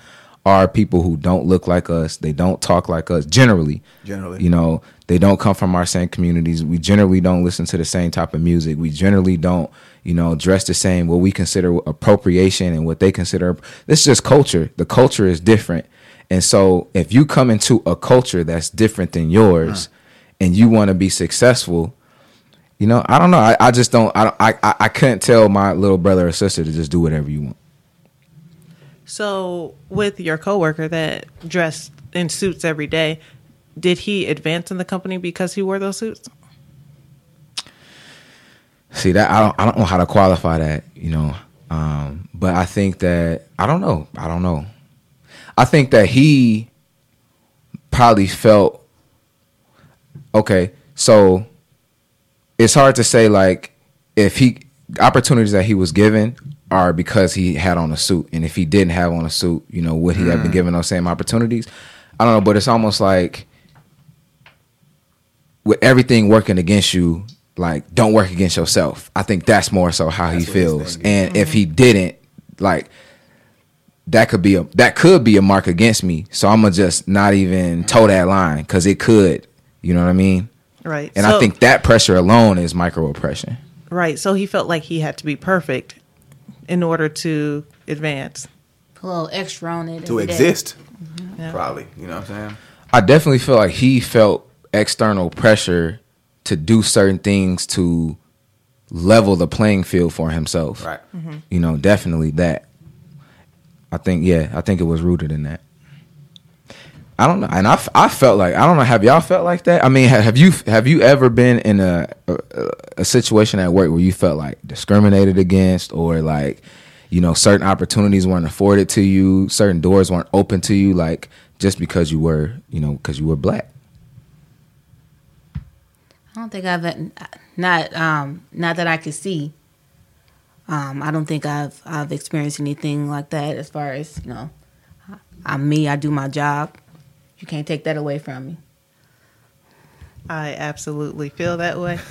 are people who don't look like us. They don't talk like us. Generally, Generally. you know, they don't come from our same communities. We generally don't listen to the same type of music. We generally don't, you know, dress the same. What we consider appropriation and what they consider. It's just culture. The culture is different. And so if you come into a culture that's different than yours and you want to be successful, you know, I don't know. I, I just don't- I I I couldn't tell my little brother or sister to just do whatever you want. So, with your coworker that dressed in suits every day, did he advance in the company because he wore those suits? See that I don't I don't know how to qualify that, you know. Um, but I think that I don't know. I don't know. I think that he probably felt okay. So it's hard to say like if he opportunities that he was given are because he had on a suit, and if he didn't have on a suit, you know, would he have been given those same opportunities? I don't know, but it's almost like with everything working against you, like don't work against yourself. I think that's more so how he That's what he's feels. thinking. And if mm-hmm. he didn't, like that could be a that could be a mark against me. So I'm gonna just not even toe that line because it could. You know what I mean? Right. And So- I think that pressure alone is micro oppression. Right. So he felt like he had to be perfect in order to advance. Put a little extra on it to every day. exist. Yeah. Probably. You know what I'm saying? I definitely feel like he felt external pressure to do certain things to level the playing field for himself. Right. Mm-hmm. You know, definitely that. I think yeah, I think it was rooted in that. I don't know, and I, I felt like I don't know. Have y'all felt like that? I mean, have you have you ever been in a, a a situation at work where you felt like discriminated against, or like you know certain opportunities weren't afforded to you, certain doors weren't open to you, like just because you were you know because you were black? I don't think I've not um not that I could see. Um, I don't think I've I've experienced anything like that as far as you know. I'm me. I do my job. You can't take that away from me. I absolutely feel that way.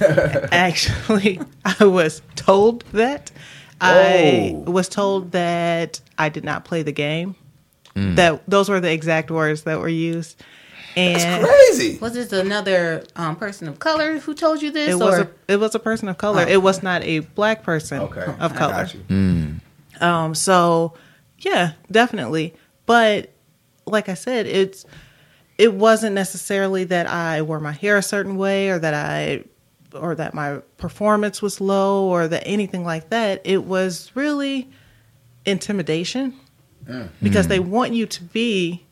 Actually, I was told that. I Oh. was told that I did not play the game. That those were the exact words that were used. And Crazy. Was this another um, person of color who told you this, it or was a it was a person of color. It was not a black person Okay. of I color. got you. Um, so yeah, definitely. But like I said, it's it wasn't necessarily that I wore my hair a certain way or that I or that my performance was low or that anything like that. It was really intimidation because they want you to be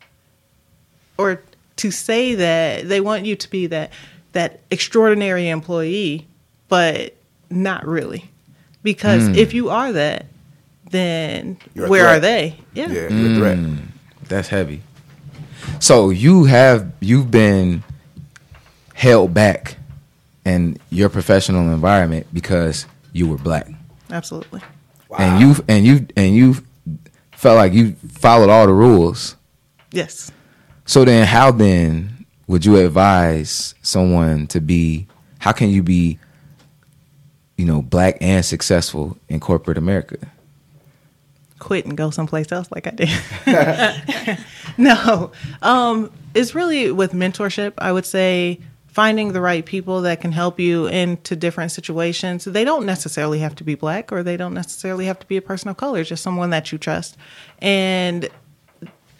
or to say that they want you to be that that extraordinary employee, but not really. Because hmm. if you are that, then You're where threat. are they? Yeah. Yeah, you're a threat. Hmm. That's heavy. So you have you've been held back in your professional environment because you were black. Absolutely. Wow. and you and you and you felt like you followed all the rules. Yes. So then, how then would you advise someone to be? How can you be, you know, black and successful in corporate America? quit and go someplace else like I did. no, um, it's really with mentorship. I would say finding the right people that can help you into different situations. They don't necessarily have to be black or they don't necessarily have to be a person of color. Just someone that you trust and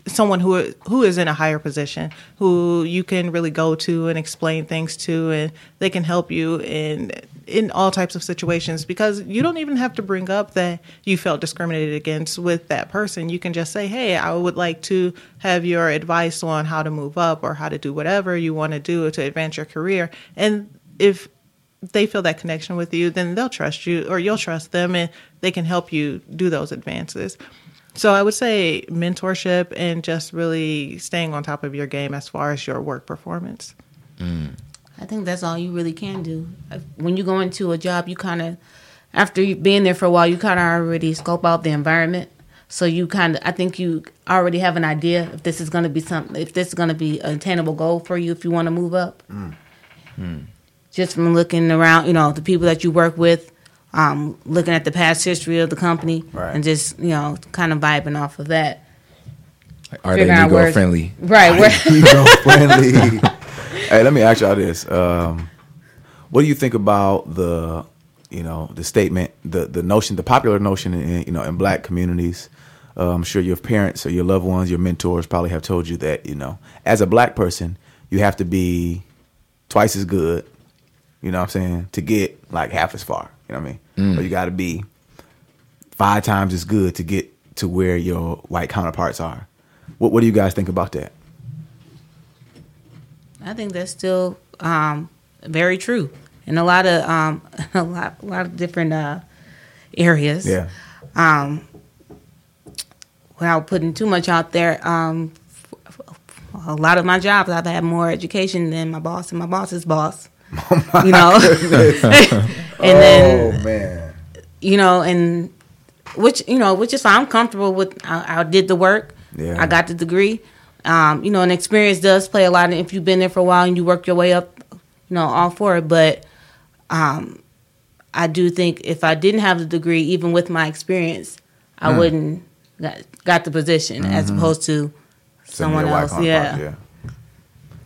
someone who who is in a higher position who you can really go to and explain things to and they can help you in in all types of situations because you don't even have to bring up that you felt discriminated against with that person. You can just say hey I would like to have your advice on how to move up or how to do whatever you want to do to advance your career. And if they feel that connection with you then they'll trust you or you'll trust them and they can help you do those advances so I would say mentorship and just really staying on top of your game as far as your work performance. I think that's all you really can do. When you go into a job, you kind of, after being there for a while, you kind of already scope out the environment. So you kind of, I think you already have an idea if this is going to be something, if this is going to be an attainable goal for you if you want to move up. Mm. Just from looking around, you know, the people that you work with, um, looking at the past history of the company, Right. and just you know, kind of vibing off of that. Are they Figure out where- Negro friendly? Right. Where, Negro friendly. hey, let me ask y'all this: um, What do you think about the, you know, the statement, the the notion, the popular notion in you know in black communities? Uh, I'm sure your parents or your loved ones, your mentors, probably have told you that you know, as a black person, you have to be twice as good. You know what I'm saying to get like half as far. You know what I mean? Or you got to be five times as good to get to where your white counterparts are. What What do you guys think about that? I think that's still um, very true in a lot of um, a lot a lot of different uh, areas. Yeah. Um, without putting too much out there, um, a lot of my jobs I've had more education than my boss and my boss's boss. You know, and then oh man. you know, and which you know, which is fine. I'm comfortable with. I, I did the work. Yeah. I got the degree. Um, you know, and experience does play a lot. And if you've been there for a while and you work your way up, you know, all for it. But um, I do think if I didn't have the degree, even with my experience, I wouldn't got, got the position as opposed to Some of someone your white else. counterparts, Yeah.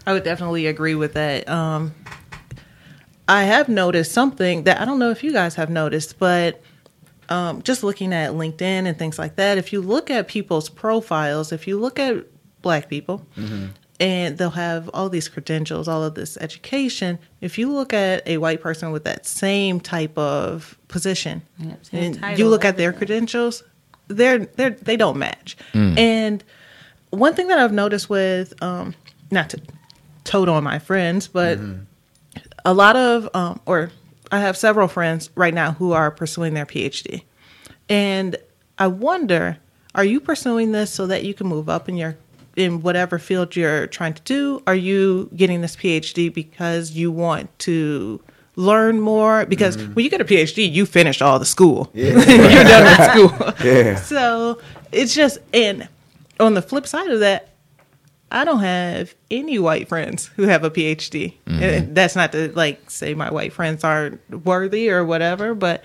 I would definitely agree with that. Um, I have noticed something that I don't know if you guys have noticed, but um, just looking at LinkedIn and things like that, if you look at people's profiles, if you look at black people and they'll have all these credentials, all of this education. If you look at a white person with that same type of position, Yep, and title, you look at their credentials, they're they're they don't match. And one thing that I've noticed with um, not to toad on my friends, but a lot of um, or I have several friends right now who are pursuing their PhD, and I wonder, are you pursuing this so that you can move up in your in whatever field you're trying to do? Are you getting this PhD because you want to learn more? Because when you get a PhD, you finish all the school. Yeah. you're done with school. Yeah. So it's just and on the flip side of that, I don't have any white friends who have a PhD. And that's not to like say my white friends aren't worthy or whatever, but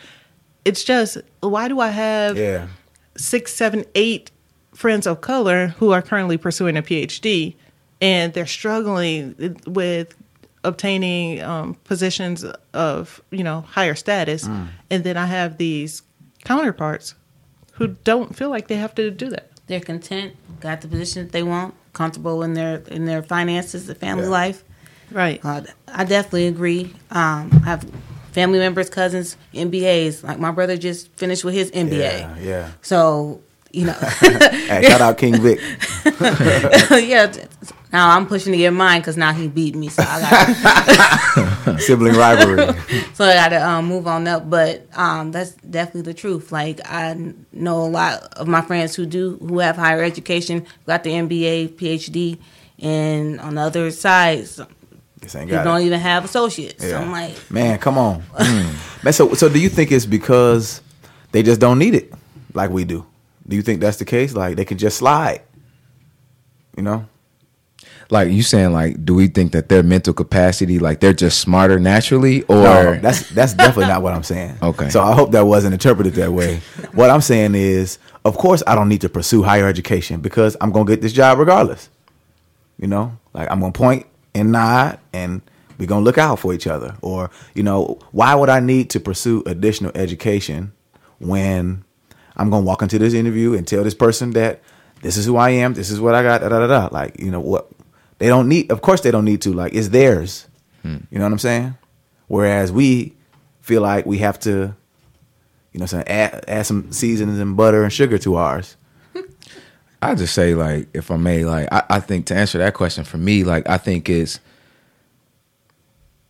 it's just why do I have Yeah. six, seven, eight friends of color who are currently pursuing a PhD and they're struggling with obtaining um, positions of you know higher status, and then I have these counterparts who don't feel like they have to do that. They're content, got the position that they want, comfortable in their in their finances, the family Yeah. life. Right. Uh, I definitely agree. Um, I have family members, cousins, MBAs. Like my brother just finished with his MBA. Yeah. Yeah. So you know, Hey, shout out King Vic. yeah. Now I'm pushing to get mine because now he beat me, so I got Sibling rivalry. so I got to um, move on up. But um, that's definitely the truth. Like I know a lot of my friends who do who have higher education, got the MBA, PhD, and on the other side, some This ain't people got don't it. even have associates. So I'm like, Man, come on. Man, so so do you think it's because they just don't need it like we do? Do you think that's the case? Like they can just slide? You know? Like you saying, like, do we think that their mental capacity, like, they're just smarter naturally, or No, that's that's definitely not what I'm saying. Okay. So I hope that wasn't interpreted that way. What I'm saying is, of course, I don't need to pursue higher education because I'm gonna get this job regardless. You know, like I'm gonna point and nod, and we're gonna look out for each other. Or you know, why would I need to pursue additional education when I'm gonna walk into this interview and tell this person that this is who I am, this is what I got, da da da. da. Like you know what? They don't need. Of course, they don't need to. Like it's theirs. Hmm. You know what I'm saying? Whereas we feel like we have to, you know, what I'm saying add, add some seasonings and butter and sugar to ours. I just say like if I may, like I, I think to answer that question for me, like I think it's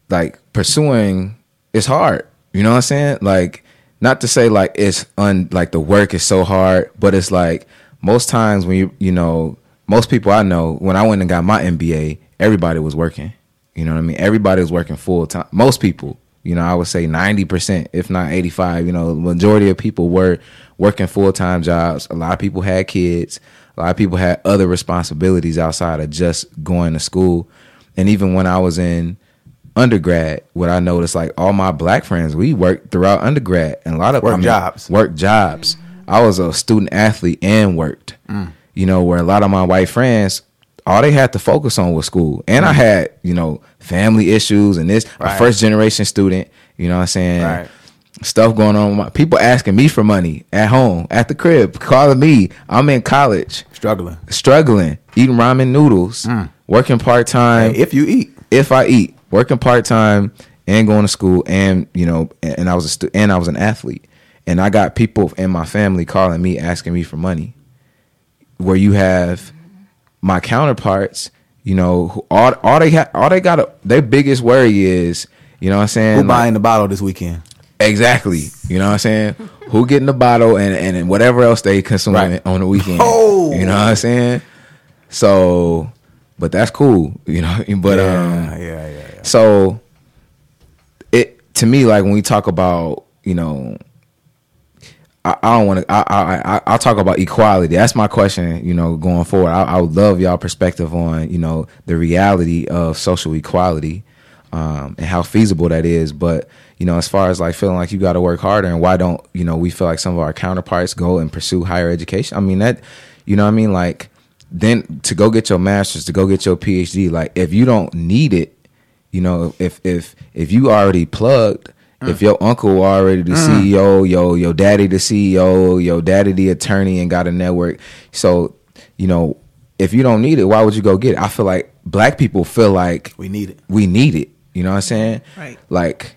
like pursuing it's hard. You know what I'm saying? Like not to say like it's un like the work is so hard, but it's like most times when you you know most people I know when I went and got my MBA, everybody was working. You know what I mean? Everybody was working full time. Most people, you know, I would say 90%, if not 85, you know, the majority of people were working full time jobs. A lot of people had kids. A lot of people had other responsibilities outside of just going to school. And even when I was in undergrad, what I noticed, like all my black friends, we worked throughout undergrad and a lot of Work jobs. Work jobs. I was a student athlete and worked. Mm. You know, where a lot of my white friends, all they had to focus on was school. And I had, you know, family issues and this, a Mm. Right. first generation student, you know what I'm saying? Right. Stuff going on. with my- People asking me for money at home, at the crib, calling me. I'm in college, Struggling. struggling, eating ramen noodles, working part time Mm. Hey, if you eat, if I eat, working part time and going to school, and you know, and, and I was a stu- and I was an athlete, and I got people in my family calling me asking me for money. Where you have my counterparts, you know, who, all all they ha- all they got their biggest worry is, you know, what I'm saying, who like- buying the bottle this weekend? exactly, you know, what I'm saying, who getting the bottle and and whatever else they consume Right. on the weekend, Oh. you know, what I'm saying. So, but that's cool, you know, but yeah, um. yeah, yeah, yeah. So it to me, like when we talk about, you know, I, I don't want to. I, I I I'll talk about equality. That's my question. You know, going forward, I, I would love y'all perspective on you know the reality of social equality um, and how feasible that is. But you know, as far as like feeling like you got to work harder, and why don't you know we feel like some of our counterparts go and pursue higher education? I mean that, you know, I mean like then to go get your master's, to go get your PhD, like if you don't need it, you know, if if if you already plugged, if your uncle already the CEO, yo your daddy the CEO, your daddy the attorney and got a network, so you know, if you don't need it, why would you go get it? I feel like black people feel like We need it. we need it. You know what I'm saying? Right. Like,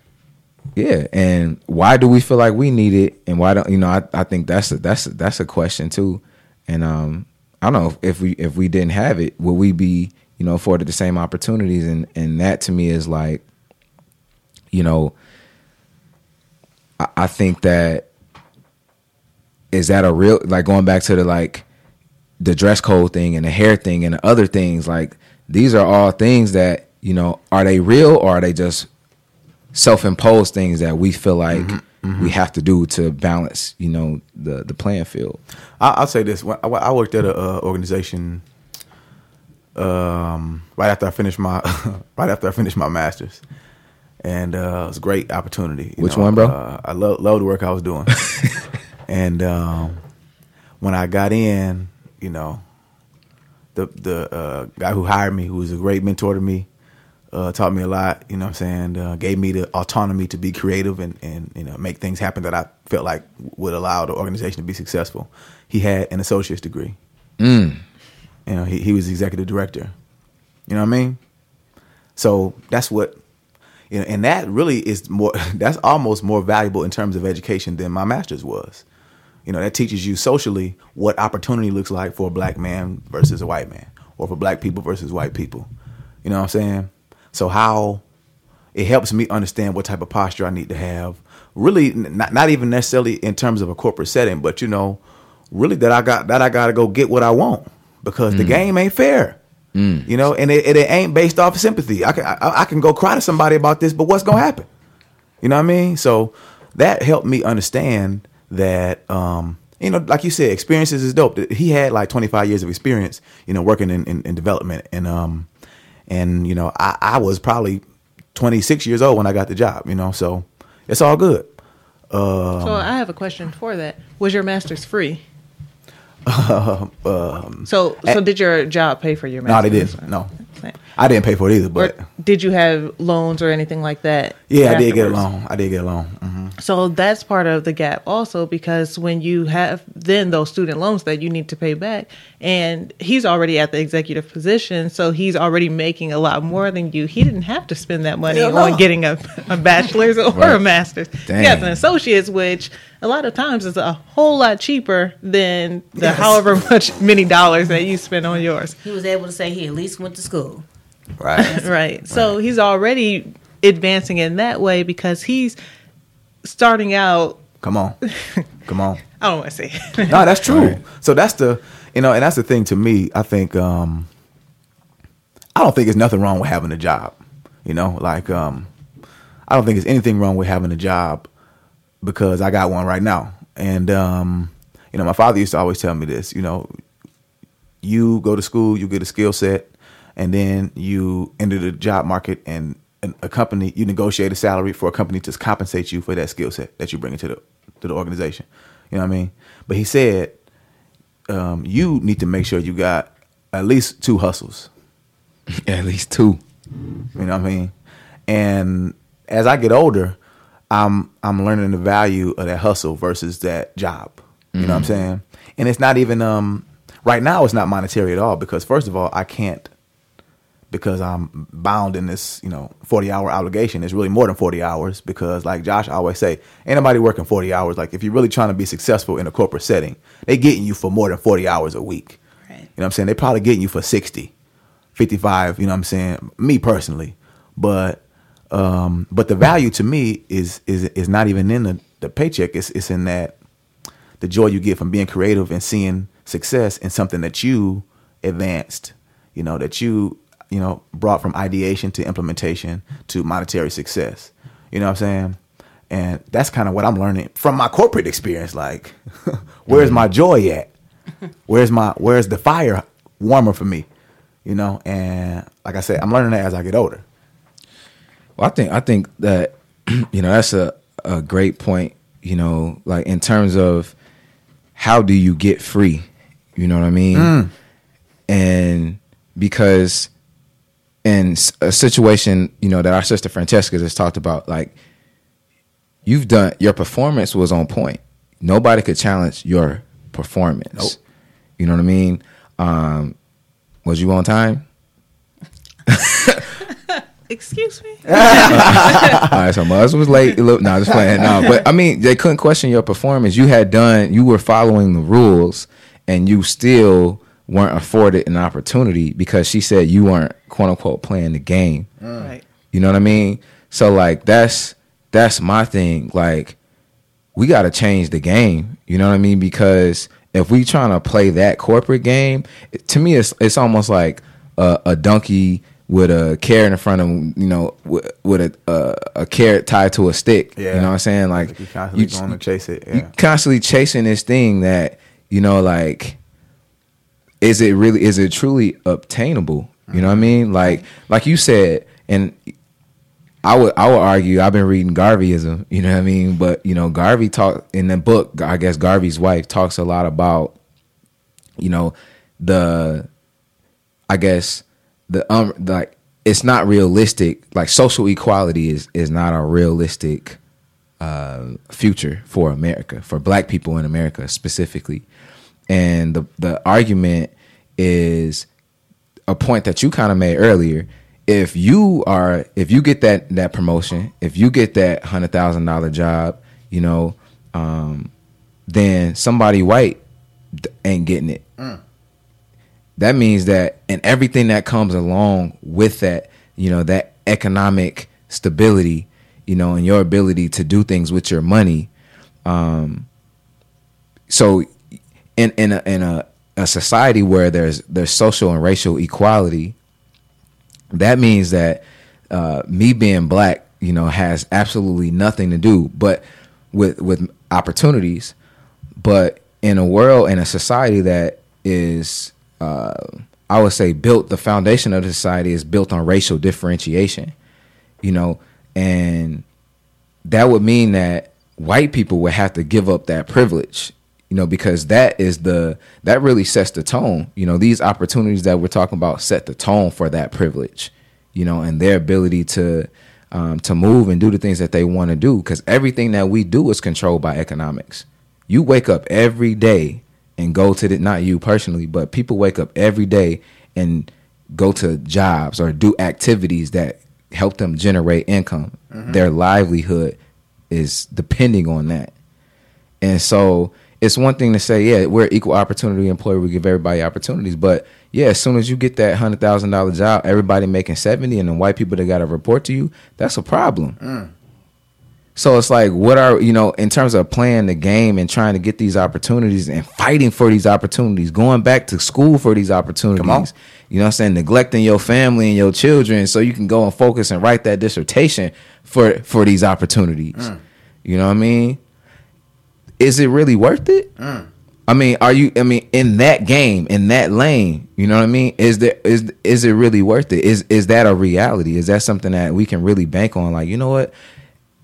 yeah. And why do we feel like we need it? And why don't you know? I, I think that's a, that's a, that's a question too. And um, I don't know if we if we didn't have it, would we be you know afforded the same opportunities? And and that to me is like, you know, I, I think that is that a real like going back to the like the dress code thing and the hair thing and the other things like these are all things that you know are they real or are they just self-imposed things that we feel like we have to do to balance you know the the playing field? I, I'll say this: when I, I worked at a uh, organization um, right after I finished my right after I finished my masters, and uh, it was a great opportunity. you Which one, bro? Uh, I love love the work I was doing, and um, when I got in, you know, the the uh, guy who hired me, who was a great mentor to me, uh, taught me a lot. You know, what I'm saying, uh, gave me the autonomy to be creative and and you know make things happen that I felt like would allow the organization to be successful. He had an associate's degree. mm. You know, he, he was executive director. You know what I mean? So that's what, you know, and that really is more, that's almost more valuable in terms of education than my master's was. You know, that teaches you socially what opportunity looks like for a black man versus a white man, or for black people versus white people. You know what I'm saying? So how it helps me understand what type of posture I need to have. Really, not not even necessarily in terms of a corporate setting, but you know, really that I got that I got to go get what I want because the mm. game ain't fair. You know, and it, it ain't based off sympathy. I can I, I can go cry to somebody about this, but what's gonna happen? You know what I mean? So that helped me understand that, um, you know, like you said, experiences is dope. He had like 25 years of experience, you know, working in, in, in development. And, um, and, you know, I, I was probably 26 years old when I got the job, you know, so it's all good. so I have a question for that. Was your master's free? so, so did your job pay for your Um, No, they didn't. No, I didn't pay for it either, Or but did you have loans or anything like that? yeah, I did get a loan. I did get a loan. hmm So that's part of the gap also because when you have then those student loans that you need to pay back and he's already at the executive position so he's already making a lot more than you. He didn't have to spend that money Hell no. on getting a, a bachelor's or Right. a master's. He has an associate's which a lot of times is a whole lot cheaper than the Yes. however much many dollars that you spend on yours. He was able to say he at least went to school. Right. Right. So he's already advancing in that way because he's starting out Come on. Come on. I don't want to say. no, that's true. So that's the you know, and that's the thing to me. I think um I don't think there's nothing wrong with having a job. You know, like um I don't think there's anything wrong with having a job because I got one right now. And um you know, my father used to always tell me this, you know, you go to school, you get a skill set, and then you enter the job market and a company you negotiate a salary for a company to compensate you for that skill set that you bring into the to the organization. You know what I mean? But he said um, you need to make sure you got at least two hustles. at least two You know what I mean? And as I get older, I'm I'm learning the value of that hustle versus that job. You know what I'm saying? And it's not even um right now it's not monetary at all because first of all, I can't because I'm bound in this, you know, 40 hour obligation. It's really more than 40 hours because like Josh always say, anybody working 40 hours. Like if you're really trying to be successful in a corporate setting, they getting you for more than 40 hours a week. Right. You know what I'm saying? They probably getting you for 60, 55, you know what I'm saying? Me personally. But um but the value to me is is is not even in the, the paycheck. It's it's in that the joy you get from being creative and seeing success in something that you advanced, you know, that you, you know, brought from ideation to implementation to monetary success. You know what I'm saying? And that's kind of what I'm learning from my corporate experience. Like, where's my mm-hmm. joy at? Where's my where's the fire warmer for me? You know, and like I said, I'm learning that as I get older. Well, I think I think that you know that's a a great point. You know, like in terms of how do you get free? You know what I mean? Mm. And because in a situation, you know, that our sister Francisca has talked about, like you've done your performance was on point. Nobody could challenge your performance. Nope. You know what I mean? Um, Was you on time? Excuse me. All right, so my was late. Look, no, just playing. No, but I mean, they couldn't question your performance. You had done, you were following the rules, and you still weren't afforded an opportunity because she said you weren't quote unquote playing the game. Mm. Right. You know what I mean? So like that's that's my thing. Like we got to change the game. You know what I mean? Because if we trying to play that corporate game, it- to me it's it's almost like a, a donkey with a carrot in front of him, you know, with, with a, a a carrot tied to a stick. Yeah. You know what I'm saying? Like Like you constantly you- going to chase it. you Yeah. constantly chasing this thing that you know like is it really is it truly obtainable? You know what i mean? Like like you said and i would i would argue i've been reading garveyism you know what i mean? But you know garvey talk in the book i guess garvey's wife talks a lot about you know the i guess the um like it's not realistic like social equality is is not a realistic uh, future for America, for Black people in America specifically. And the the argument is a point that you kind of made earlier. If you are, if you get that that promotion, if you get that hundred thousand dollar job, you know, um, then somebody white ain't getting it. That means that, and everything that comes along with that, you know, that economic stability, you know, and your ability to do things with your money. Um, so, in in a in a, a society where there's there's social and racial equality, that means that uh, me being black, you know, has absolutely nothing to do but with with opportunities. But in a world in a society that is, uh, I would say, built the foundation of the society is built on racial differentiation, you know, and that would mean that white people would have to give up that privilege you know because that is the that really sets the tone. You know these opportunities that we're talking about set the tone for that privilege you know and their ability to um, to move and do the things that they want to do. Because everything that we do is controlled by economics. You wake up every day and go to the not you personally but people wake up every day and go to jobs or do activities that help them generate income. Their livelihood is depending on that. And so it's one thing to say, yeah, we're an equal opportunity employer. We give everybody opportunities. But yeah, as soon as you get that hundred thousand dollar job, everybody making seventy, and the white people that got to report to you, that's a problem. Mm. So it's like, what are you know, in terms of playing the game and trying to get these opportunities and fighting for these opportunities, going back to school for these opportunities. on. You know what I'm saying? Neglecting your family and your children so you can go and focus and write that dissertation for for these opportunities. Mm. You know what I mean? Is it really worth it? Mm. I mean, are you? I mean, in that game, in that lane, you know what I mean? Is there is is it really worth it? Is is that a reality? Is that something that we can really bank on? Like, you know what?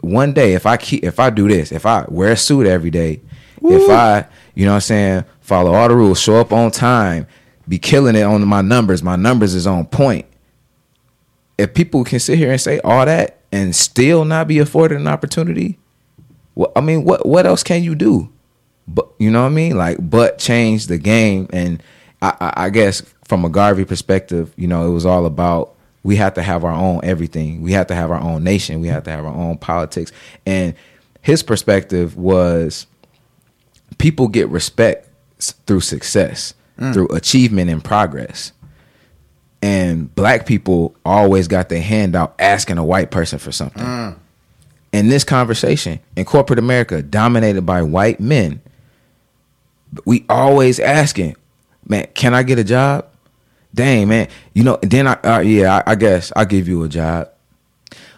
One day, if I keep, if I do this, if I wear a suit every day, if I, you know what I'm saying, follow all the rules, show up on time, be killing it on my numbers, my numbers is on point. If people can sit here and say all that and still not be afforded an opportunity, well, I mean, what what else can you do? But you know what I mean, like, but change the game. And I, I, I guess from a Garvey perspective, you know, it was all about we have to have our own everything. We have to have our own nation. We have to have our own politics. And his perspective was people get respect through success, mm. through achievement and progress. And black people always got their hand out asking a white person for something mm. In this conversation in corporate America, dominated by white men, we always asking, man, can I get a job? Dang, man, you know. Then I, uh, yeah, I, I guess I'll give you a job.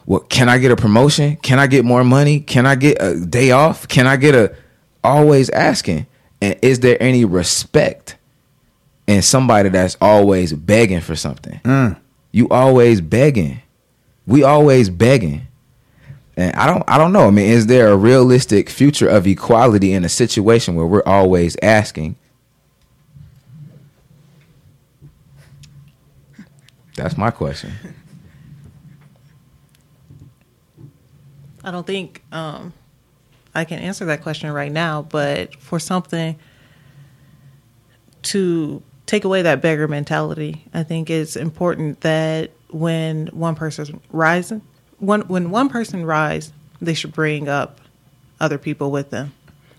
Well, can I get a promotion? Can I get more money? Can I get a day off? Can I get a? Always asking, and is there any respect in somebody that's always begging for something? You always begging. We always begging. And I don't I don't know. I mean, is there a realistic future of equality in a situation where we're always asking? That's my question. I don't think um, I can answer that question right now, but for something to take away that beggar mentality. I think it's important that when one person's rising, one when one person rise, they should bring up other people with them.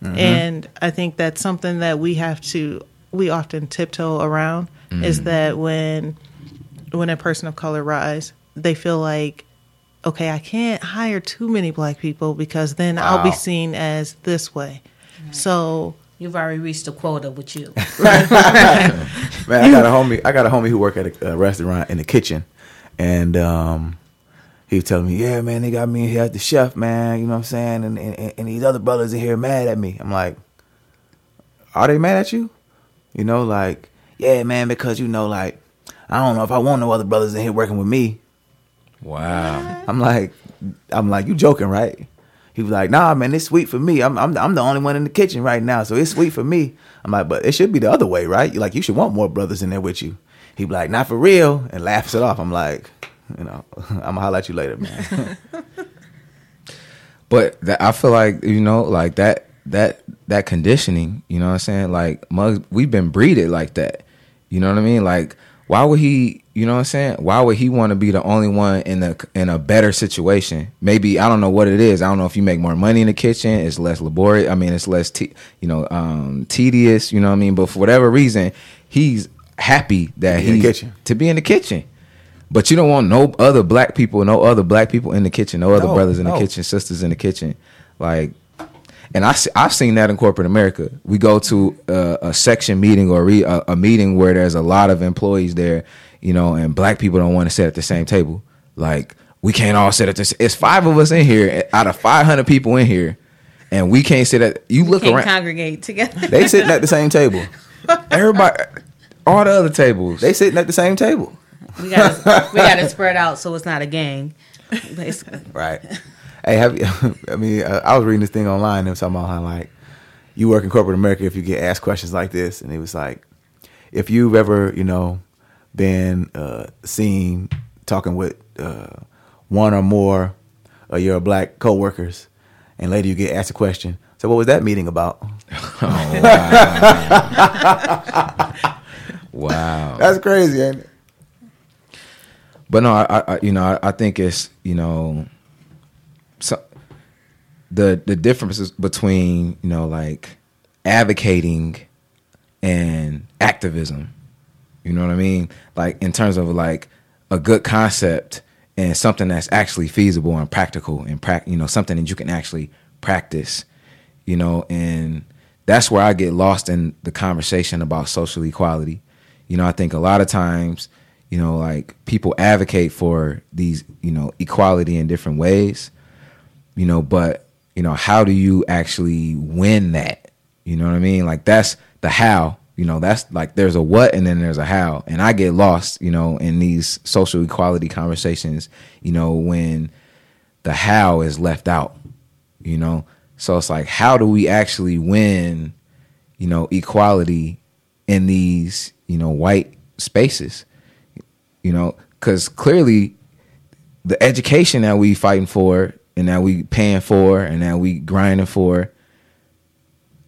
And I think that's something that we have to we often tiptoe around is that when when a person of color rise, they feel like okay, I can't hire too many black people because then I'll be seen as this way. So You've already reached a quota with you. Man, I got a homie. I got a homie who work at a, a restaurant in the kitchen, and um, he was telling me, "Yeah, man, they got me in here as the chef, man. You know what I'm saying? And, and and these other brothers in here mad at me. I'm like, are they mad at you? You know, like, yeah, man, because you know, like, I don't know if I want no other brothers in here working with me. Wow. I'm like, I'm like, you joking, right? He was like, nah, man, it's sweet for me. I'm, I'm, I'm the only one in the kitchen right now, so it's sweet for me. I'm like, but it should be the other way, right? Like, you should want more brothers in there with you. He be like, not for real, and laughs it off. I'm like, you know, I'm gonna holler at you later, man. But that, I feel like you know, like that that that conditioning. You know what I'm saying? Like mugs, we've been breeded like that. You know what I mean? Like why would he? You know what I'm saying? Why would he want to be the only one in the in a better situation? Maybe I don't know what it is. I don't know if you make more money in the kitchen, it's less laborious. I mean, it's less te- you know um, tedious. You know what I mean? But for whatever reason, he's happy that be in the he's kitchen. to be in the kitchen. But you don't want no other black people, no other black people in the kitchen, no other No, brothers in the kitchen, sisters in the kitchen. Like, and I, I've seen that in corporate America. We go to a, a section meeting or re, a, a meeting where there's a lot of employees there, you know, and black people don't want to sit at the same table. Like, we can't all sit at this. It's five of us in here out of 500 people in here, and we can't sit at. You look Can't around. congregate together. they sitting at the same table. Everybody, all the other tables. They sitting at the same table. We got we got to spread out so it's not a gang. Basically, Right. Hey, have you, I mean, uh, I was reading this thing online. and It was talking about how like you work in corporate America if you get asked questions like this, and it was like if you've ever, you know, been uh, seen talking with uh, one or more of your black coworkers, and later you get asked a question. So, what was that meeting about? wow. That's crazy, ain't it? But no, I, I you know, I, I think it's you know, so the the differences between you know like advocating and activism. You know what I mean? Like in terms of like a good concept and something that's actually feasible and practical and prac you know something that you can actually practice. You know, and that's where I get lost in the conversation about social equality. You know, I think a lot of times, you know, like people advocate for these, you know, equality in different ways, you know, but, you know, how do you actually win that? You know what I mean? Like that's the how, you know, that's like there's a what and then there's a how. And I get lost, you know, in these social equality conversations, you know, when the how is left out, you know? So it's like, how do we actually win, you know, equality in these, you know, white spaces? You know, because clearly the education that we fighting for and that we paying for and that we grinding for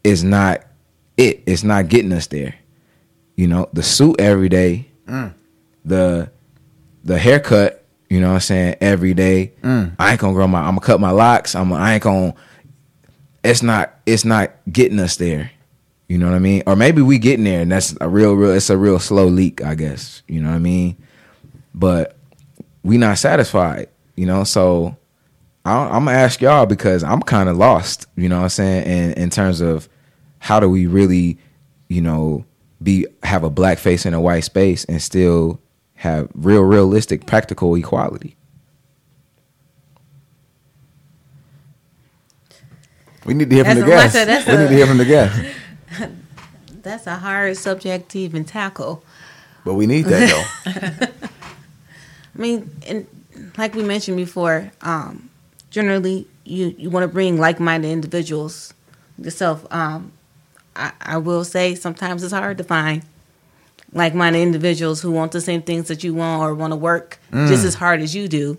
is not it. It's not getting us there. You know, the suit every day, mm. the the haircut, you know what I'm saying, every day. Mm. I ain't gonna grow my I'm gonna cut my locks. I'm I ain't gonna it's not it's not getting us there. You know what I mean? Or maybe we getting there and that's a real real it's a real slow leak, I guess. You know what I mean? But we not satisfied, you know? So I, I'm gonna ask y'all because I'm kind of lost, you know what I'm saying, in in terms of how do we really, you know, be have a black face in a white space and still have real realistic practical equality. We need to hear from That's the I guests. that's We a- need to hear from the guests. that's a hard subject to even tackle. But we need that though. I mean, and like we mentioned before, um, generally you, you want to bring like-minded individuals yourself. Um, I, I will say sometimes it's hard to find like-minded individuals who want the same things that you want or want to work just as hard as you do.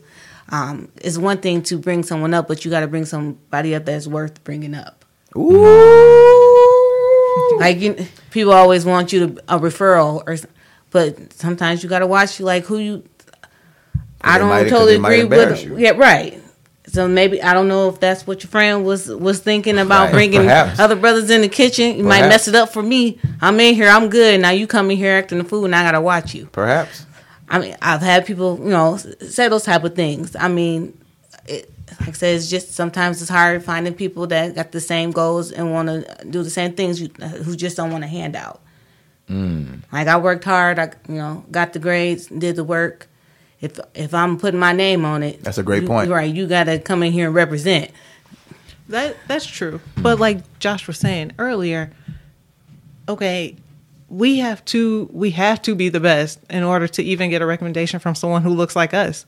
Um, it's one thing to bring someone up, but you got to bring somebody up that's worth bringing up. Ooh. Like you, people always want you to a referral or, but sometimes you got to watch you like who you. I don't totally agree with. you. Yeah, right. So maybe I don't know if that's what your friend was was thinking about Right, bringing perhaps. other brothers in the kitchen. You might mess it up for me. I'm in here. I'm good. Now you come in here acting a fool, and I gotta watch you. Perhaps. I mean, I've had people, you know, say those type of things. I mean, it, like I said, it's just sometimes it's hard finding people that got the same goals and want to do the same things you, who just don't want a handout. Mm. Like I worked hard, I you know got the grades, did the work. If if I'm putting my name on it, That's a great you- point. Right, you got to come in here and represent. That that's true. But like Josh was saying earlier, okay, we have to we have to be the best in order to even get a recommendation from someone who looks like us.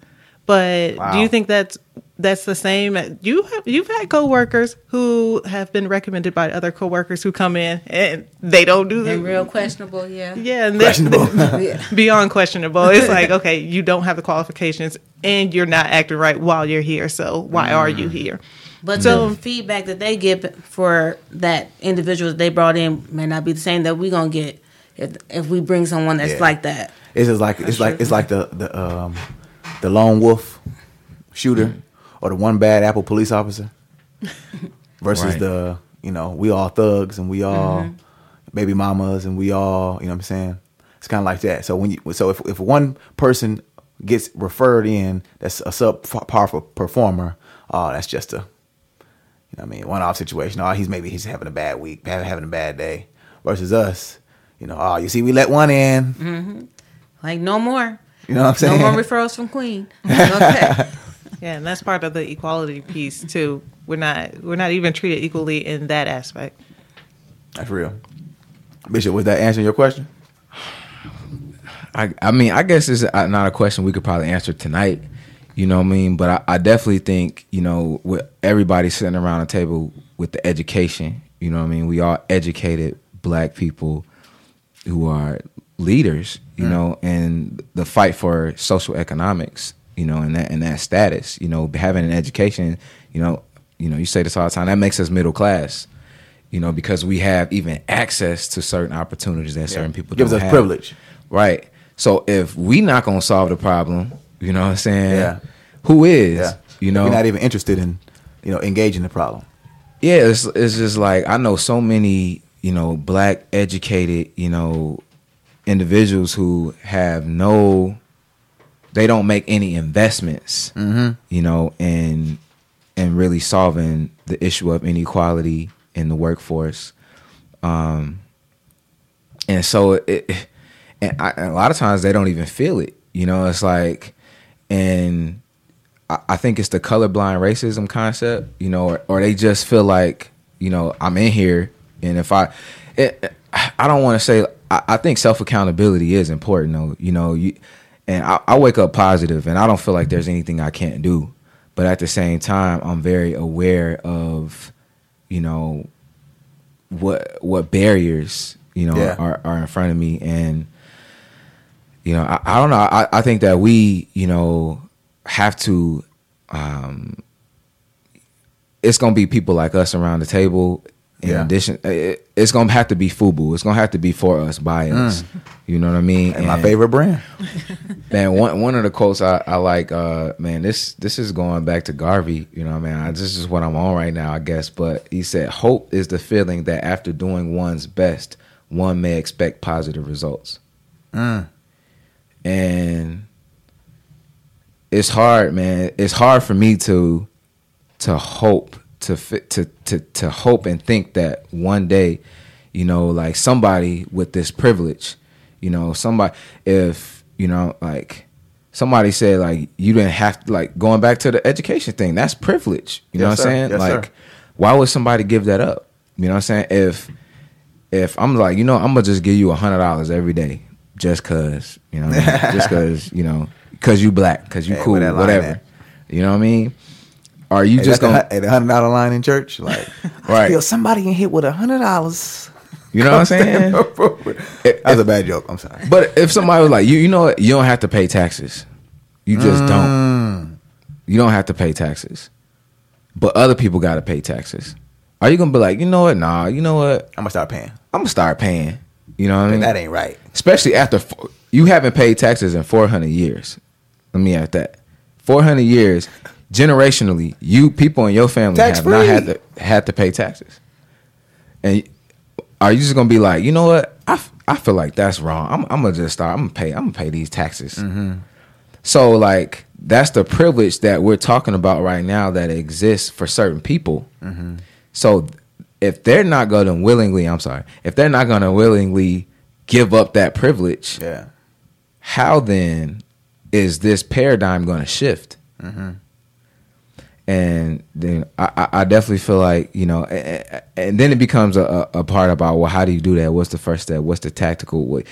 But do you think that's that's the same? You have you've had coworkers who have been recommended by other coworkers who come in and they don't do the And real questionable, yeah. yeah, and that's beyond questionable. It's like, okay, you don't have the qualifications and you're not acting right while you're here. So why are you here? But So- the feedback that they get for that individual that they brought in may not be the same that we're gonna get if if we bring someone that's Yeah. like that. It's just like it's like it's like the the um the lone wolf shooter mm. or the one bad apple police officer versus Right. the you know we all thugs and we all mm-hmm. baby mamas and we all you know what I'm saying it's kind of like that. So when you so if if one person gets referred in that's a sub powerful performer, oh that's just a you know what I mean one off situation. Oh he's maybe he's having a bad week, having having a bad day versus us. You know, oh, you see, we let one in. Mm-hmm. Like no more. You know what I'm saying? No more referrals from Queen. Okay. Yeah, and that's part of the equality piece too. We're not we're not even treated equally in that aspect. That's real. Bishop, was that answering your question? I, I mean, I guess it's uh, not a question we could probably answer tonight. You know what I mean? But I, I definitely think, you know, with everybody sitting around a table with the education, you know what I mean? We are educated black people who are leaders, you know, and the fight for social economics, you know, and that and that status, you know, having an education, you know, you know, you say this all the time, that makes us middle class. You know, because we have even access to certain opportunities that certain people Gives us have. privilege. Right. So if we not gonna solve the problem, you know what I'm saying? Yeah. Who is? Yeah. You know? We're not even interested in, you know, engaging the problem. yeah, it's it's just like I know so many, you know, black educated, you know, individuals who have no they don't make any investments, you know, in in really solving the issue of inequality in the workforce. Um and so it and, I, and a lot of times they don't even feel it, you know, it's like and I, I think it's the colorblind racism concept, you know, or, or they just feel like, you know, I'm in here, and if I, it, I don't want to say, I, I think self accountability is important, though, you know, you, and I, I wake up positive, and I don't feel like there's anything I can't do, but at the same time, I'm very aware of, you know, what what barriers, you know, Yeah. are are in front of me, and you know, I, I don't know. I, I think that we, you know, have to. Um, it's gonna be people like us around the table. In Yeah. addition, uh, it, it's gonna have to be FUBU. It's gonna have to be for us, by mm. us. You know what I mean? And my favorite brand. Man, one one of the quotes I, I like, uh, man, this this is going back to Garvey. You know, what I mean, I, this is what I'm on right now, I guess. But he said, "Hope is the feeling that after doing one's best, one may expect positive results." Mm. And it's hard, man. It's hard for me to to hope to fit to to to hope and think that one day, you know, like somebody with this privilege, you know, somebody if you know like somebody said like you didn't have to like going back to the education thing that's privilege. You know Yes, what i'm saying? Yes, like sir. why would somebody give that up? You know what i'm saying? If if i'm like you know i'm gonna just give you a hundred dollars every day just cause you know I mean? just cause you know cause you black cause you Hey, cool where that line whatever. you know what i mean are you Hey, just gonna the, a hundred dollar line in church, like, I Right. feel somebody in here with a hundred dollars. you know what i'm saying That's a bad joke. I'm sorry. But if somebody was like, you, you know what, you don't have to pay taxes. You just Mm. don't. You don't have to pay taxes. But other people got to pay taxes. Are you gonna be like, you know what? Nah, you know what? I'm gonna start paying. I'm gonna start paying. You know what I mean? That ain't right. Especially after you haven't paid taxes in 400 years. Let me add that. 400 years, generationally, you people in your family Tax have not had to had to pay taxes. And are you just gonna be like, you know what? I, f- I feel like that's wrong. I'm, I'm gonna just start. I'm gonna pay. I'm gonna pay these taxes. Mm-hmm. So like that's the privilege that we're talking about right now that exists for certain people. Mm-hmm. So if they're not going to willingly, I'm sorry, if they're not going to willingly give up that privilege, Yeah. how then is this paradigm going to shift? And then I, I- definitely feel like you know, a- a- and then it becomes a, a part about well, how do you do that? What's the first step? What's the tactical way?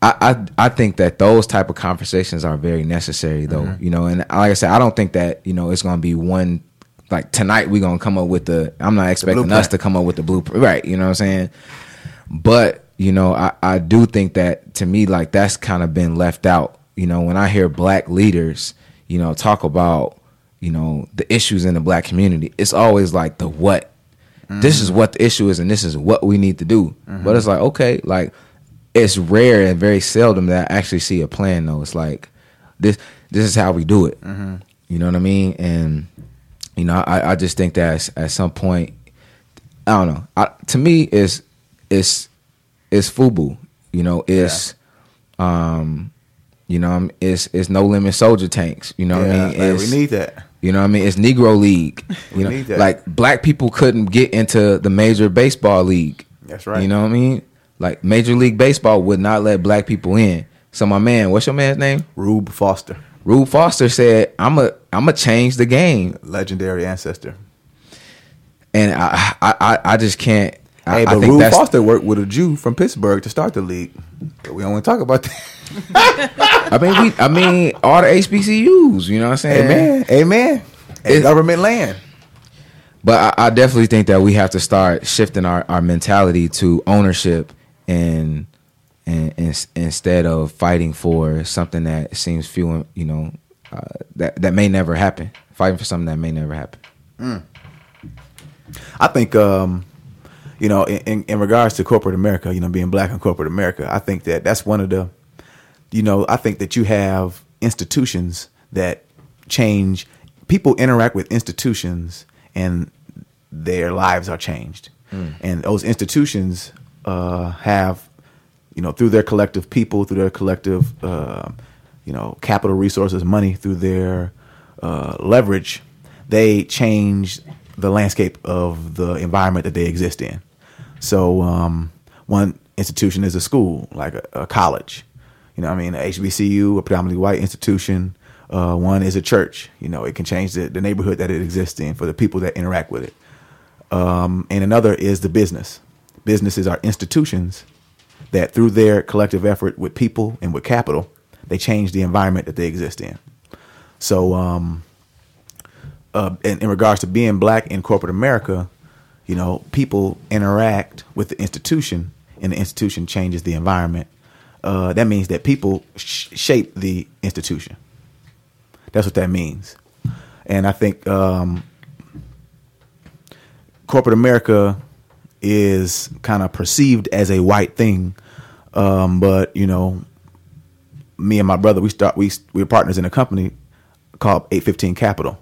I, I I think that those type of conversations are very necessary, though. Mm-hmm. You know, and like I said, I don't think that you know it's going to be one like tonight. We're going to come up with the. I'm not expecting us to come up with the blueprint, right? You know what I'm saying? But you know, I, I do think that to me, like that's kind of been left out. You know, when I hear black leaders, you know, talk about you know the issues in the black community, it's always like the what. This is mm-hmm. what the issue is, and this is what we need to do. But mm-hmm. it's like okay, like it's rare and very seldom that I actually see a plan. Though it's like this, this is how we do it. Mm-hmm. You know what I mean? And you know, I, I just think that at some point, I don't know. I, to me, it's it's it's FUBU. You know, it's um, you know, it's it's no limit soldier tanks. You know what I mean? like, we need that. You know what I mean? It's Negro League. You We know, need that. like black people couldn't get into the major baseball league. That's right. You know what I mean? Like Major League Baseball would not let black people in. So my man, what's your man's name? Rube Foster, Rube Foster said, "I'm a I'm a change the game," legendary ancestor. and I I I, I just can't. I, hey, but that's Foster worked with a Jew from Pittsburgh to start the league. But we don't want to talk about that. I mean, we, I mean, all the HBCUs. You know what I'm saying? Amen. Amen. And It- government land. But I, I definitely think that we have to start shifting our, our mentality to ownership and, and, and instead of fighting for something that seems few, you know, uh, that that may never happen. Fighting for something that may never happen. I think, um, you know, in, in, regards to corporate America, you know, being black in corporate America, I think that that's one of the, you know, I think that you have institutions that change. People interact with institutions, and their lives are changed. And those institutions uh, have, you know, through their collective people, through their collective, uh, you know, capital resources, money, through their uh, leverage, they change the landscape of the environment that they exist in. So, um, one institution is a school, like a, a college. You know, I mean, a HBCU, a predominantly white institution. Uh, one is a church. You know, it can change the, the neighborhood that it exists in for the people that interact with it. Um, and another is the business. Businesses are institutions that, through their collective effort with people and with capital, they change the environment that they exist in. So, um, uh, in, in regards to being black in corporate America, you know, people interact with the institution, and the institution changes the environment. Uh, that means that people sh- shape the institution. That's what that means, and I think um, corporate America is kind of perceived as a white thing, um, but you know, me and my brother we start we we were partners in a company called 815 Capital,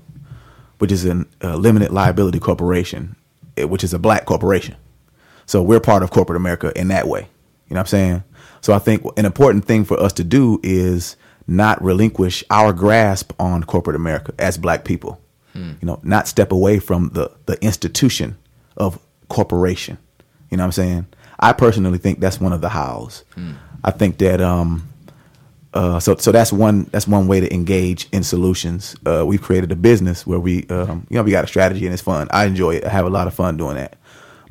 which is a uh, limited liability corporation, Eh, which is a black corporation. So we're part of corporate America in that way. You know what I'm saying? So I think an important thing for us to do is not relinquish our grasp on corporate America as black people. Hmm. You know, not step away from the the institution of corporation. You know what I'm saying? I personally think that's one of the hows. Hmm. I think that um uh, so so that's one that's one way to engage in solutions. Uh, we've created a business where we um, you know we got a strategy and it's fun. I enjoy it. I have a lot of fun doing that.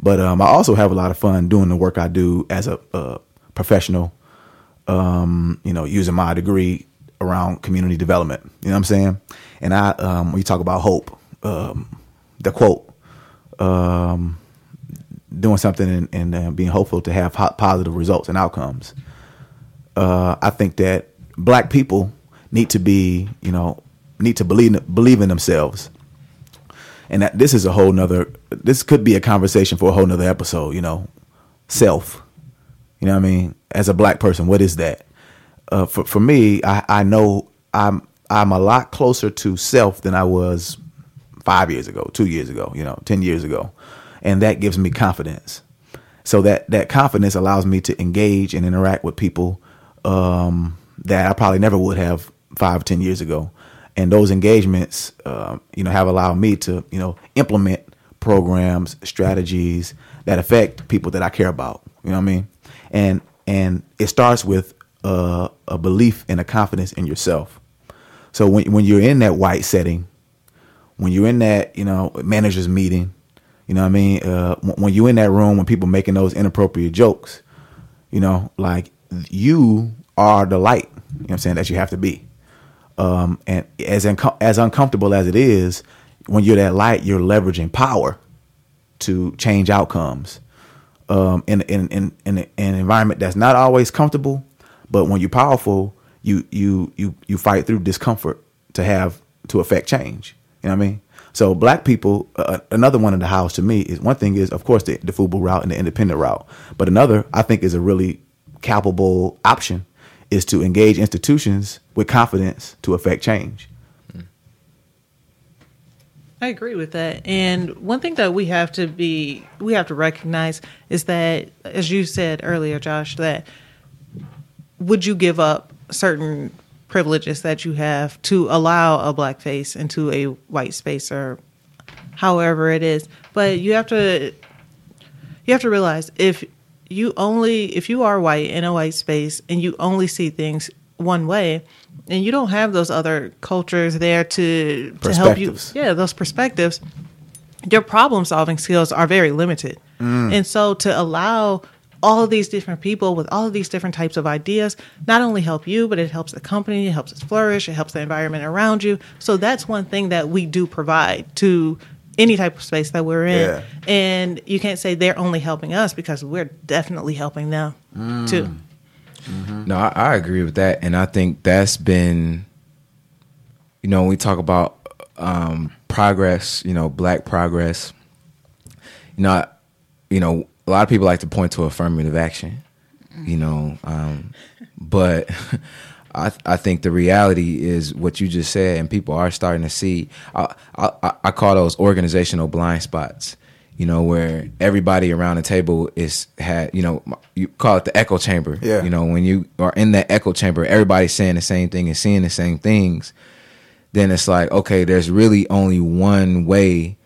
But um, I also have a lot of fun doing the work I do as a, a professional. Um, you know, using my degree around community development. You know what I'm saying? And I um, when you talk about hope, um, the quote, um, doing something and, and uh, being hopeful to have positive results and outcomes uh, I think that black people need to be, you know, need to believe believe in themselves, and that this is a whole nother. This could be a conversation for a whole nother episode. You know, self. You know what I mean? As a black person, what is that? Uh, for for me, I, I know I'm I'm a lot closer to self than I was five years ago, two years ago, you know, ten years ago, and that gives me confidence. So that that confidence allows me to engage and interact with people um, that I probably never would have five or ten years ago. And those engagements, uh, you know, have allowed me to, you know, implement programs, strategies that affect people that I care about. You know what I mean? And and it starts with uh, a belief and a confidence in yourself. So when when you're in that white setting, when you're in that you know managers meeting, you know what I mean. Uh, when you're in that room when people making those inappropriate jokes, you know, like you are the light. You know what I'm saying that you have to be. Um, and as as uncomfortable as it is, when you're that light, you're leveraging power to change outcomes. Um, in, in in in an environment that's not always comfortable, but when you're powerful, you you you you fight through discomfort to have to affect change. You know what I mean? So black people, uh, another one in the house to me is one thing is of course the, the route and the independent route, but another I think is a really capable option is to engage institutions with confidence to affect change. I agree with that. And one thing that we have to be we have to recognize is that as you said earlier, Josh, that would you give up certain privileges that you have to allow a black face into a white space or however it is. But you have to you have to realize if you only if you are white in a white space and you only see things one way and you don't have those other cultures there to to help you. Yeah those perspectives your problem solving skills are very limited. Mm. And so to allow all of these different people with all of these different types of ideas not only help you but it helps the company it helps us flourish it helps the environment around you. So that's one thing that we do provide to any type of space that we're in Yeah. and you can't say they're only helping us because we're definitely helping them too No, I, I agree with that, and I think that's been, you know, when we talk about um, progress, you know, black progress. You know, I- you know, a lot of people like to point to affirmative action, you know, um, but I I think the reality is what you just said, and people are starting to see. I I, I call those organizational blind spots you know, where everybody around the table is had, you know, you call it the echo chamber. Yeah. You know, when you are in that echo chamber, everybody's saying the same thing and seeing the same things. Then it's like, okay, there's really only one way.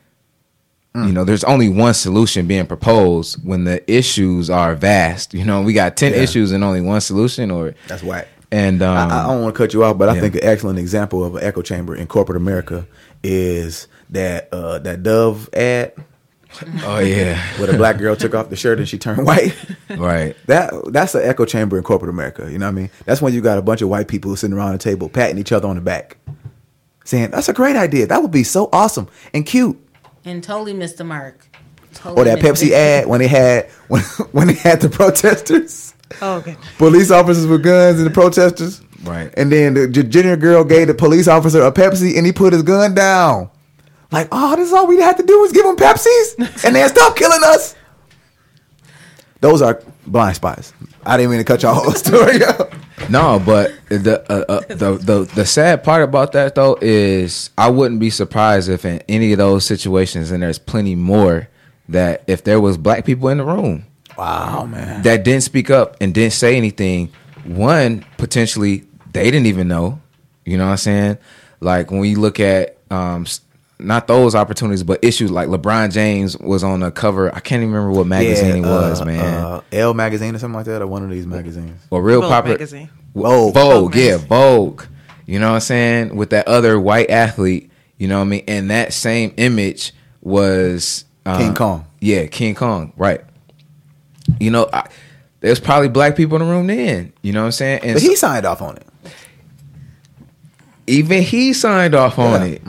You mm. know, there's only one solution being proposed when the issues are vast. You know, we got ten Yeah. issues and only one solution, or That's whack. And um, I, I don't want to cut you off, but I yeah. think an excellent example of an echo chamber in corporate America is that uh, that Dove ad oh yeah, where the black girl took off the shirt and she turned white. right. That that's an echo chamber in corporate America. You know what I mean? That's when you got a bunch of white people sitting around the table patting each other on the back, saying, "That's a great idea. That would be so awesome and cute." and totally missed the mark. Totally Or that Pepsi ad when they had when when they had the protesters, oh okay police officers with guns and the protesters. Right. And then the J- junior girl gave the police officer a Pepsi and he put his gun down. Like, oh, this is all we had to do was give them Pepsis and then stop killing us. Those are blind spots. I didn't mean to cut your whole story up. No, but the uh, uh, the the the sad part about that though is I wouldn't be surprised if in any of those situations, and there's plenty more, that if there was black people in the room Wow, man. that didn't speak up and didn't say anything, one potentially they didn't even know. You know what I'm saying? Like when we look at um not those opportunities, but issues like LeBron James was on the cover. I can't even remember what magazine it was, uh, man. Uh, Elle magazine or something like that, or one of these magazines. or real Vogue popular magazine. Vogue. Vogue, Vogue yeah. Vogue. You know what I'm saying? With that other white athlete, you know what I mean? And that same image was uh, King Kong. Yeah, King Kong, right. You know, I, there's probably black people in the room then. You know what I'm saying? And But he signed off on it. even he signed off on Yeah, it.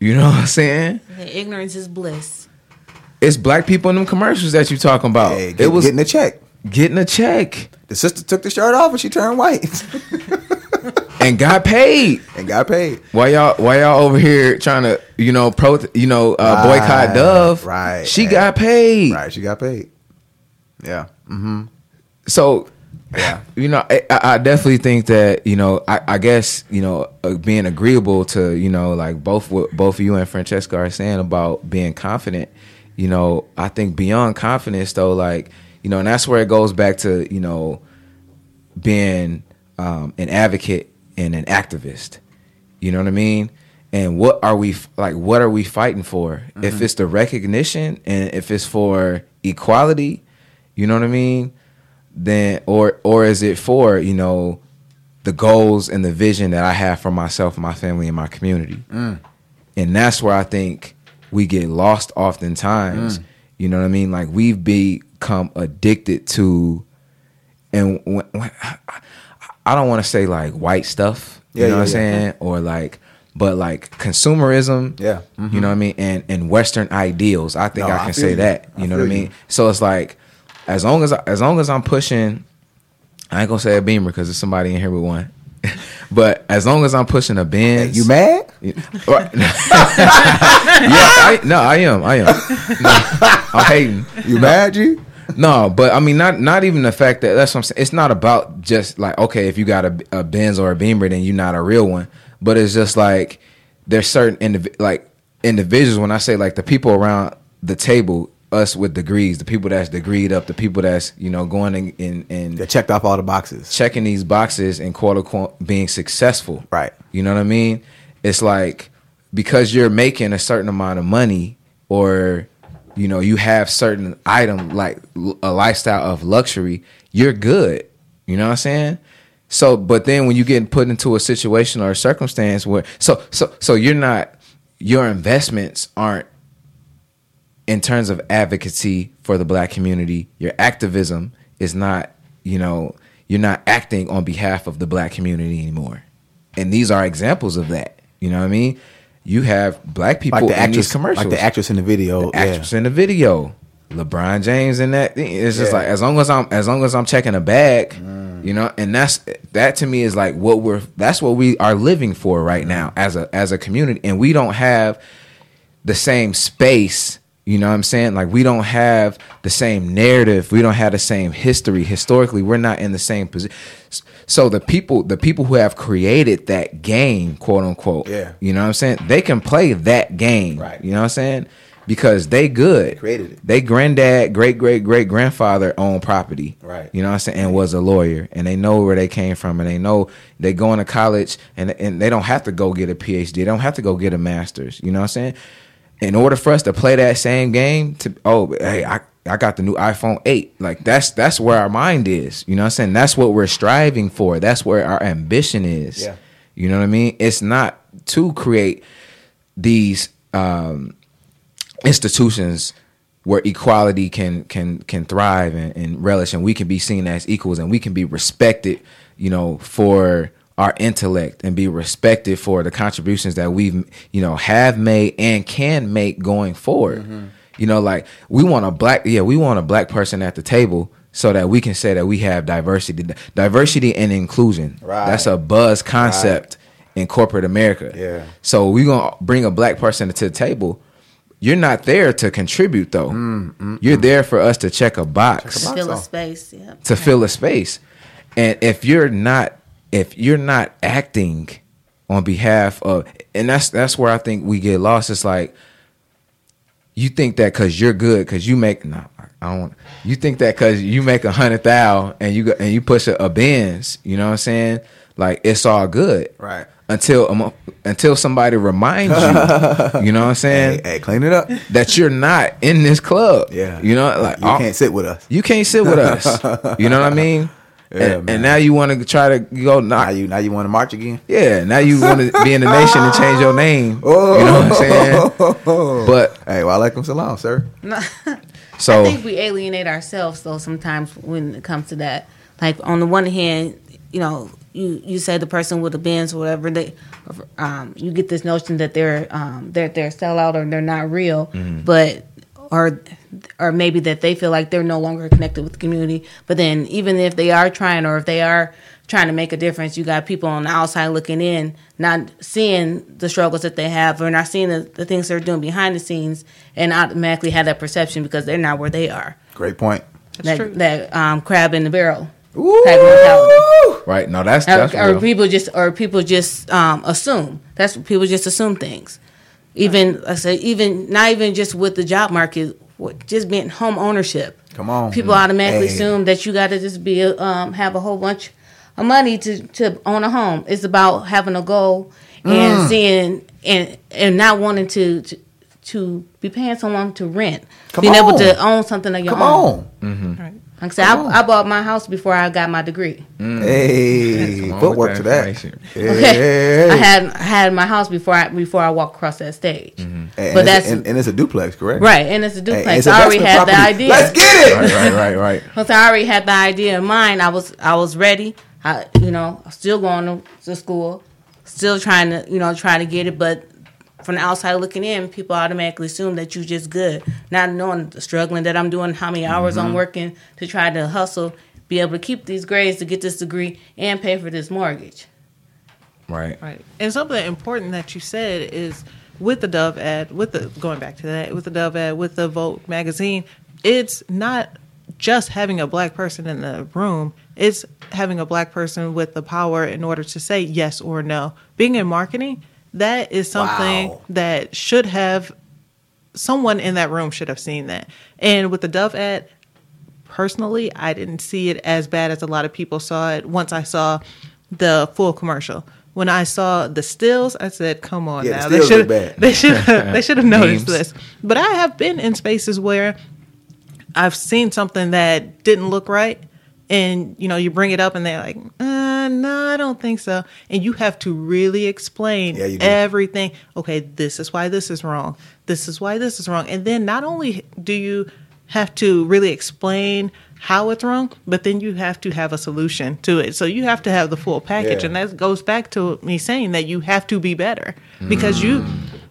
You know what I'm saying? Yeah, ignorance is bliss. It's black people in them commercials that you're talking about. Hey, it was getting a check. getting a check The sister took the shirt off and she turned white and got paid. and got paid. Why y'all why y'all over here trying to you know pro you know uh, boycott Right, Dove? right. She Hey. got paid. Right, she got paid. Yeah. hmm So, Yeah. you know, I, I definitely think that you know, I, I guess you know, uh, being agreeable to you know, like both what both you and Francisca are saying about being confident. You know, I think beyond confidence though, like you know, and that's where it goes back to you know, being um, an advocate and an activist. You know what I mean? And what are we like? What are we fighting for? If it's the recognition and if it's for equality, you know what I mean? Then or or is it for you know the goals and the vision that I have for myself, my family, and my community? And that's where I think we get lost oftentimes. You know what I mean? Like we've become addicted to, and when, when, I don't want to say like white stuff. You Yeah, know yeah, what I'm yeah. saying? Or like, but like consumerism. Yeah. Mhm. You know what I mean? And and Western ideals. I think No, I I can feel say you. that. I You know what I mean? you. So it's like, as long as as long as I'm pushing, I ain't gonna say a Beamer because there's somebody in here with one. but as long as I'm pushing a Benz, You mad? yeah I, no, I am. I am. No, I'm hating. You mad, you? No, but I mean, not not even the fact that that's what I'm saying. It's not about just like okay, if you got a, a Benz or a Beamer, then you're not a real one. But it's just like there's certain indiv- like individuals. When I say like the people around the table, us with degrees, the people that's degreed up, the people that's you know going in and, in They checked off all the boxes. checking these boxes and quote unquote being successful. Right. You know what I mean? It's like because you're making a certain amount of money or you know you have certain item like a lifestyle of luxury, you're good. You know what I'm saying? So, but then when you get put into a situation or a circumstance where so so so you're not your investments aren't in terms of advocacy for the black community, your activism is not, you know, you're not acting on behalf of the black community anymore. And these are examples of that. You know what I mean? You have black people Like the in actress, these commercials. like the actress in the video. The actress in the video. LeBron James in that thing. It's just Yeah. like as long as I'm as long as I'm checking a bag, Mm. you know, and that's that to me is like what we're that's what we are living for right now as a as a community. And we don't have the same space. You know what I'm saying? Like we don't have the same narrative. We don't have the same history. Historically, we're not in the same position. So the people, the people who have created that game, quote unquote, Yeah. you know what I'm saying? They can play that game. Right. You know what I'm saying? Because they good. created it. They granddad, great great great grandfather owned property. Right. You know what I'm saying? And was a lawyer. And they know where they came from and they know they going to college and and they don't have to go get a PhD. They don't have to go get a master's. You know what I'm saying? In order for us to play that same game, to oh hey, I I got the new iPhone 8. Like that's that's where our mind is. You know what I'm saying? That's what we're striving for. That's where our ambition is. Yeah. You know what I mean? It's not to create these um institutions where equality can can can thrive and, and relish and we can be seen as equals and we can be respected you know for our intellect and be respected for the contributions that we've you know have made and can make going forward you know like we want a black yeah we want a black person at the table so that we can say that we have diversity diversity and inclusion Right. that's a buzz concept in corporate america Yeah. so we're gonna bring a black person to the table you're not there to contribute though. You're there for us to check a box box. Fill a space. Yeah. to fill a space. And if you're not if you're not acting on behalf of and that's that's where I think we get lost. It's like you think that because you're good because you make no I don't you think that because you make a hundred thou and you go, and you push a, a Benz, you know what I'm saying? Like it's all good, Right. Until um, until somebody reminds you, you know what I'm saying? Hey, hey, clean it up. that you're not in this club. Yeah. You know, like you all- can't sit with us. you can't sit with us. You know what I mean? Yeah, and, and now you want to try to go Now you now you want to march again? Yeah, now you want to be in the nation and change your name. Oh. You know what I'm saying? But Hey, well, alaikum salam, sir. so I think we alienate ourselves though sometimes when it comes to that. Like on the one hand, you know, you you say the person with the Benz or whatever they, um, you get this notion that they're um they're they're sellout or they're not real, Mm-hmm. but or or maybe that they feel like they're no longer connected with the community. But then even if they are trying or if they are trying to make a difference, you got people on the outside looking in, not seeing the struggles that they have or not seeing the, the things they're doing behind the scenes, and automatically have that perception because they're not where they are. Great point. that true. that um, crab in the barrel Ooh. Right? No, that's Or, that's or real. people just or people just um, assume. That's what people just assume things. Even I say even not even just with the job market, just being home ownership. Come on. People automatically Hey. assume that you got to just be um, have a whole bunch of money to to own a home. It's about having a goal and Mm. seeing and and not wanting to. to to be paying someone to rent, Come being able to own something of your Come own. on. Right. Like I said, I, I bought my house before I got my degree. Mm. Hey, Come footwork with to that that. Hey. I had I had my house before I before I walked across that stage. Mm-hmm. And But it's- that's and, and it's a duplex, correct? right, and it's a Hey, duplex. it's I already investment had the idea. Let's get it. right, right, right, right. Once I already had the idea in mind, I was I was ready. I you know still going to, to school, still trying to you know trying to get it, but from the outside looking in, people automatically assume that you're just good, not knowing the struggling that I'm doing, how many hours Mm-hmm. I'm working to try to hustle, be able to keep these grades to get this degree and pay for this mortgage. Right. Right. And something important that you said is with the Dove ad, with the going back to that, with the Dove ad, with the Vogue magazine, it's not just having a black person in the room. It's having a black person with the power in order to say yes or no. Being in marketing, that is something Wow. that should have someone in that room should have seen that. And with the Dove ad, personally, I didn't see it as bad as a lot of people saw it once I saw the full commercial. When I saw the stills, I said, "Come on Yeah, the now, they stills should look they should they should have noticed Memes. this." But I have been in spaces where I've seen something that didn't look right, and you know, you bring it up, and they're like, uh, uh, "No, I don't think so," and you have to really explain Yeah, everything. Okay, this is why this is wrong. This is why this is wrong, and then not only do you have to really explain how it's wrong, but then you have to have a solution to it. So you have to have the full package, Yeah. and that goes back to me saying that you have to be better because you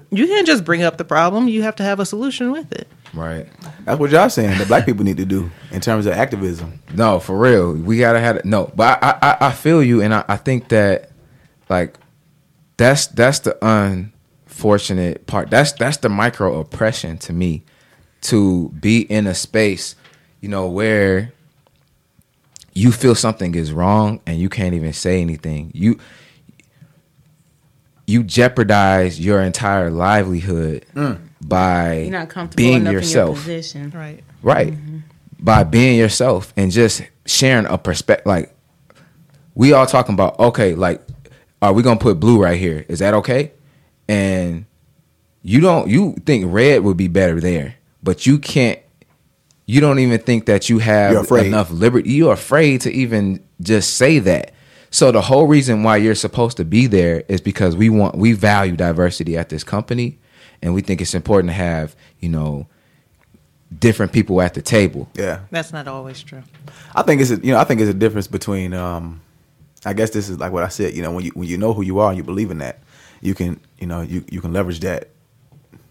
you can't just bring up the problem. You have to have a solution with it. Right. That's what y'all saying. that black people need to do in terms of activism. No, for real. We gotta have it. No, but I, I, I feel you, and I, I think that, like, that's that's the unfortunate part. That's that's the micro oppression to me, to be in a space, you know, where you feel something is wrong and you can't even say anything. You you jeopardize your entire livelihood mm. By You're not comfortable being enough in your yourself. position. Right. right. By being yourself and just sharing a perspective like we all talking about okay like are we gonna put blue right here? Is that okay? And you don't you think red would be better there but you can't you don't even think that you have enough liberty you're afraid to even just say that. So the whole reason why you're supposed to be there is because we want we value diversity at this company and we think it's important to have you know different people at the table Yeah. That's not always true. I think it's a, you know I think it's a difference between um, I guess this is like what I said you know when you when you know who you are and you believe in that you can you know you you can leverage that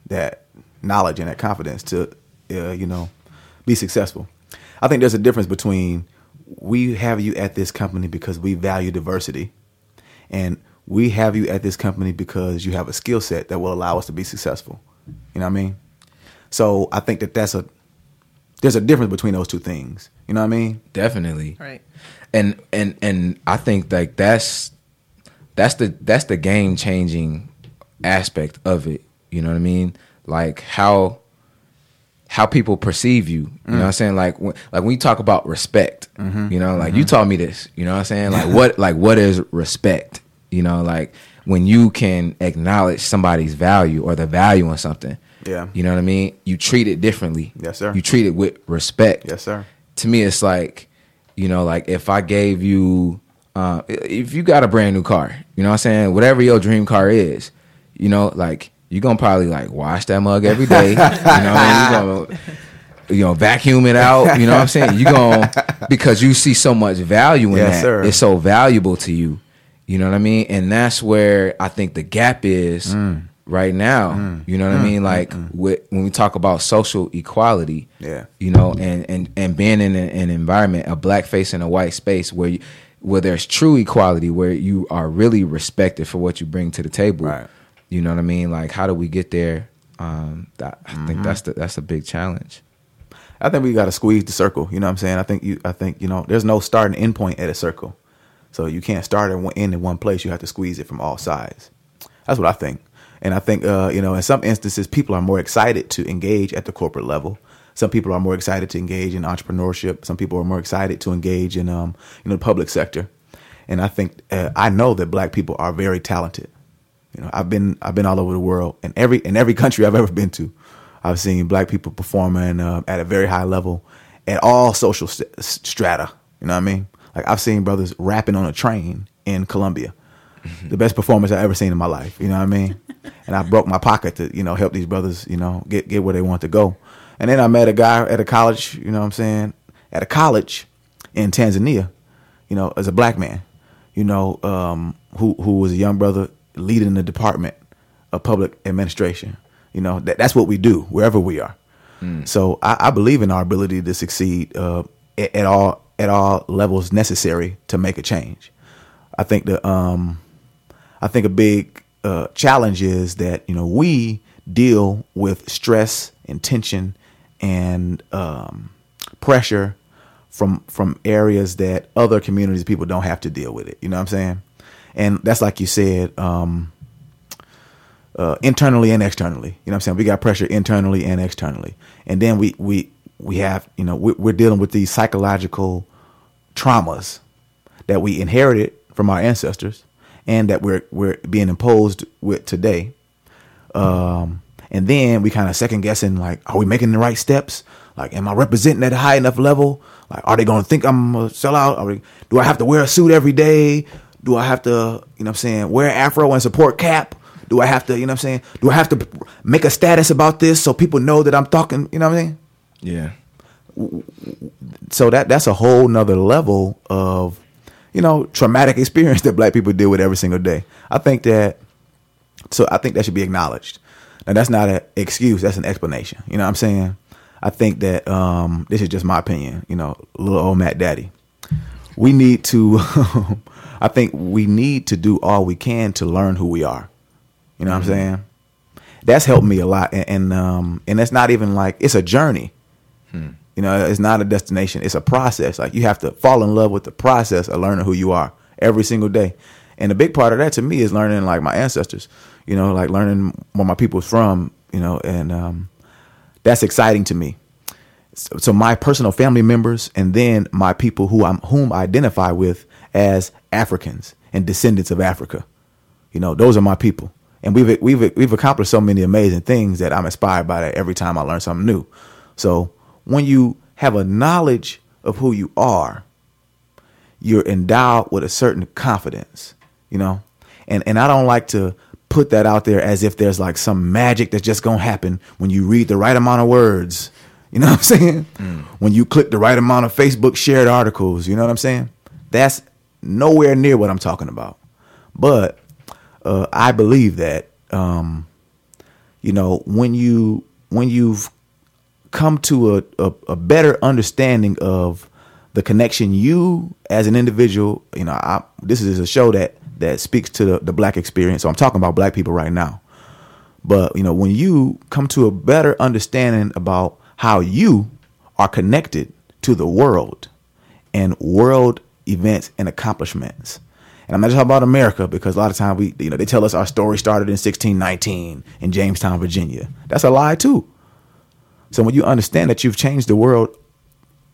that knowledge and that confidence to uh, you know be successful. I think there's a difference between we have you at this company because we value diversity and we have you at this company because you have a skill set that will allow us to be successful. You know what I mean? So I think that that's a there's a difference between those two things. You know what I mean? definitely Right. and and and I think like that's that's the that's the game changing aspect of it. You know what I mean? Like how how people perceive you. You know what I'm mm. saying? Like when like when you talk about respect, mm-hmm. you know, like you mm-hmm. taught me this. You know what I'm saying? Like what like what is respect? You know, like when you can acknowledge somebody's value or the value in something. Yeah. You know what I mean? You treat it differently. Yes, sir. You treat it with respect Yes, sir. to me it's like you know like if i gave you uh, if you got a brand new car you know what i'm saying whatever your dream car is you know like you're gonna probably like wash that mug every day you know you're gonna you know vacuum it out you know what i'm saying you gonna because you see so much value in Yes, that sir. it's so valuable to you you know what i mean and that's where i think the gap is Mm. right now you know what i mean like with, when we talk about social equality Yeah. you know, and and and being in an, an environment, a black face in a white space where you, where there's true equality, where you are really respected for what you bring to the table. Right. You know what I mean? Like, how do we get there? Um, that, I Mm-hmm. think that's the that's a big challenge. I think we got to squeeze the circle. You know what I'm saying? I think you. I think you know. There's no start and end point at a circle, so you can't start and end in one place. You have to squeeze it from all sides. That's what I think. And I think uh, you know, in some instances, people are more excited to engage at the corporate level. Some people are more excited to engage in entrepreneurship. Some people are more excited to engage in um, you know the public sector. And I think uh, I know that black people are very talented. You know, I've been I've been all over the world, and every in every country I've ever been to, I've seen black people performing uh, at a very high level at all social st- strata. You know what I mean? Like I've seen brothers rapping on a train in Colombia. Mm-hmm. The best performance I've ever seen in my life. You know what I mean? and I broke my pocket to you know help these brothers you know get get where they want to go. And then I met a guy at a college. You know what I'm saying? At a college in Tanzania. You know, as a black man. You know, um, who who was a young brother leading the department of public administration. You know, that, that's what we do wherever we are. Mm. So I, I, believe in our ability to succeed uh, at, at, all at all levels necessary to make a change. I think the um, I think a big uh, challenge is that you know we deal with stress and tension and um, pressure from from areas that other communities people don't have to deal with it. You know what I'm saying? And that's like you said, um, uh, internally and externally. You know what I'm saying? We got pressure internally and externally, and then we we we have you know we're dealing with these psychological traumas that we inherited from our ancestors, and that we're we're being imposed with today. Um, and then we kind of second guessing like, are we making the right steps? Like, am I representing at a high enough level? Like, are they going to think I'm a sellout? Are we, do I have to wear a suit every day? Do I have to, you know I'm saying, wear afro and support cap? Do I have to, you know I'm saying? Do I have to make a status about this so people know that I'm talking, you know what I'm saying? Yeah. So that that's a whole nother level of, you know, traumatic experience that black people deal with every single day. I think that so I think that should be acknowledged. Now that's not an excuse, that's an explanation. You know what I'm saying? I think that um, this is just my opinion, you know, little old Matt Daddy. We need to I think we need to do all we can to learn who we are. You know what mm-hmm. I'm saying? That's helped me a lot, and and, um, and it's not even like it's a journey. Hmm. You know, it's not a destination; it's a process. Like you have to fall in love with the process of learning who you are every single day. And a big part of that to me is learning like my ancestors. You know, like learning where my people's from. You know, and um, that's exciting to me. So, so, my personal family members, and then my people who I'm whom I identify with as Africans and descendants of Africa. You know, those are my people. And we've we've we've accomplished so many amazing things that I'm inspired by that every time I learn something new. So when you have a knowledge of who you are, you're endowed with a certain confidence, you know? And and I don't like to put that out there as if there's like some magic that's just gonna happen when you read the right amount of words. You know what I'm saying? Mm. When you click the right amount of Facebook shared articles, you know what I'm saying? That's nowhere near what I'm talking about. But uh, I believe that um, you know when you when you've come to a, a, a, better understanding of the connection you as an individual, you know, I, this is a show that that speaks to the, the black experience. So I'm talking about black people right now. But you know, when you come to a better understanding about how you are connected to the world and world events and accomplishments. And I'm not just talking about America because a lot of times we, you know, they tell us our story started in 1619 in Jamestown, Virginia. That's a lie too. So when you understand that you've changed the world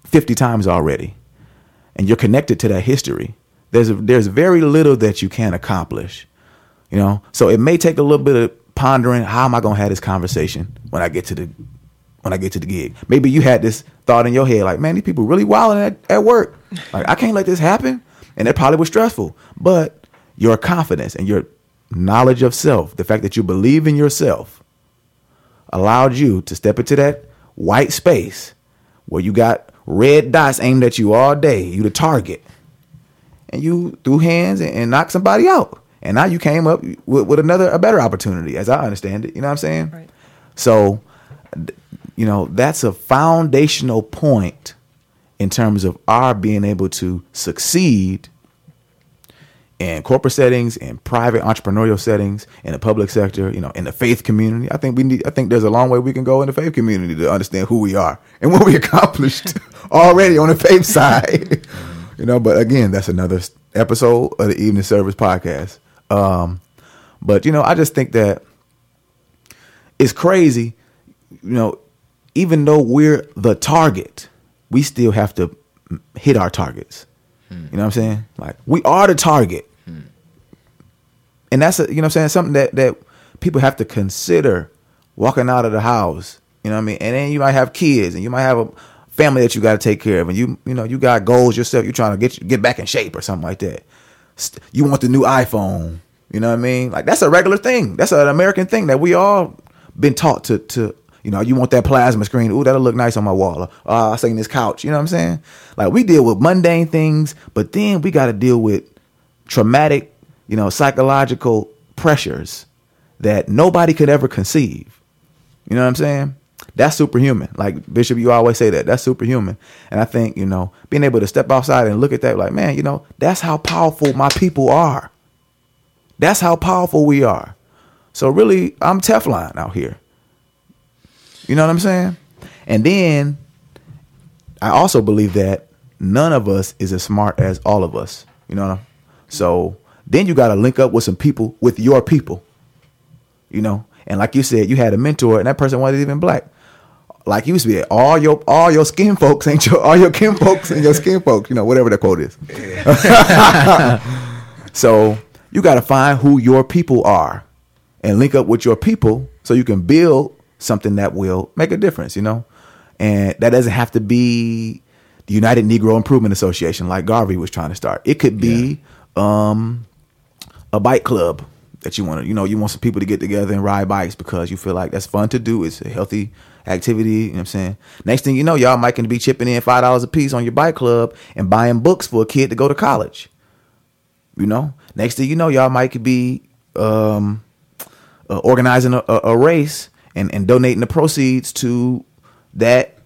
50 times already, and you're connected to that history, there's there's very little that you can accomplish. You know, so it may take a little bit of pondering. How am I going to have this conversation when I get to the when I get to the gig. Maybe you had this thought in your head, like, man, these people really wilding at, at work. Like, I can't let this happen. And it probably was stressful. But your confidence and your knowledge of self, the fact that you believe in yourself, allowed you to step into that white space where you got red dots aimed at you all day, you the target. And you threw hands and, and knocked somebody out. And now you came up with, with another, a better opportunity, as I understand it. You know what I'm saying? Right. So you know, that's a foundational point in terms of our being able to succeed in corporate settings, in private entrepreneurial settings, in the public sector, you know, in the faith community. I think we need. I think there's a long way we can go in the faith community to understand who we are and what we accomplished already on the faith side. you know, but again, that's another episode of the Evening Service podcast. Um, but you know, I just think that it's crazy. You know, even though we're the target, we still have to hit our targets. You know what I'm saying? Like we are the target. And that's a, you know I'm saying, something that that people have to consider walking out of the house. You know what I mean? And then you might have kids and you might have a family that you got to take care of and you you know, you got goals yourself, you're trying to get get back in shape or something like that. You want the new iPhone. You know what I mean? Like that's a regular thing. That's an American thing that we all been taught to to you know, you want that plasma screen. Ooh, that'll look nice on my wall. Uh, I sing this couch. You know what I'm saying? Like we deal with mundane things, but then we got to deal with traumatic, you know, psychological pressures that nobody could ever conceive. You know what I'm saying? That's superhuman. Like Bishop, you always say that. That's superhuman. And I think, you know, being able to step outside and look at that, like, man, you know, that's how powerful my people are. That's how powerful we are. So really, I'm Teflon out here. You know what I'm saying? And then I also believe that none of us is as smart as all of us. You know? So then you got to link up with some people, with your people. You know? And like you said, you had a mentor, and that person wasn't even black. Like you used to be, all your all your skin folks ain't your all your kin folks and your skin folks. You know, whatever that quote is. So you got to find who your people are and link up with your people so you can build something that will make a difference, you know? And that doesn't have to be the United Negro Improvement Association like Garvey was trying to start. It could be um, a bike club that you want to, you know, you want some people to get together and ride bikes because you feel like that's fun to do. It's a healthy activity. You know what I'm saying? Next thing you know, y'all might can be chipping in $5 a piece on your bike club and buying books for a kid to go to college. You know, next thing you know, y'all might could be um, uh, organizing a, a, a race and, and donating the proceeds to that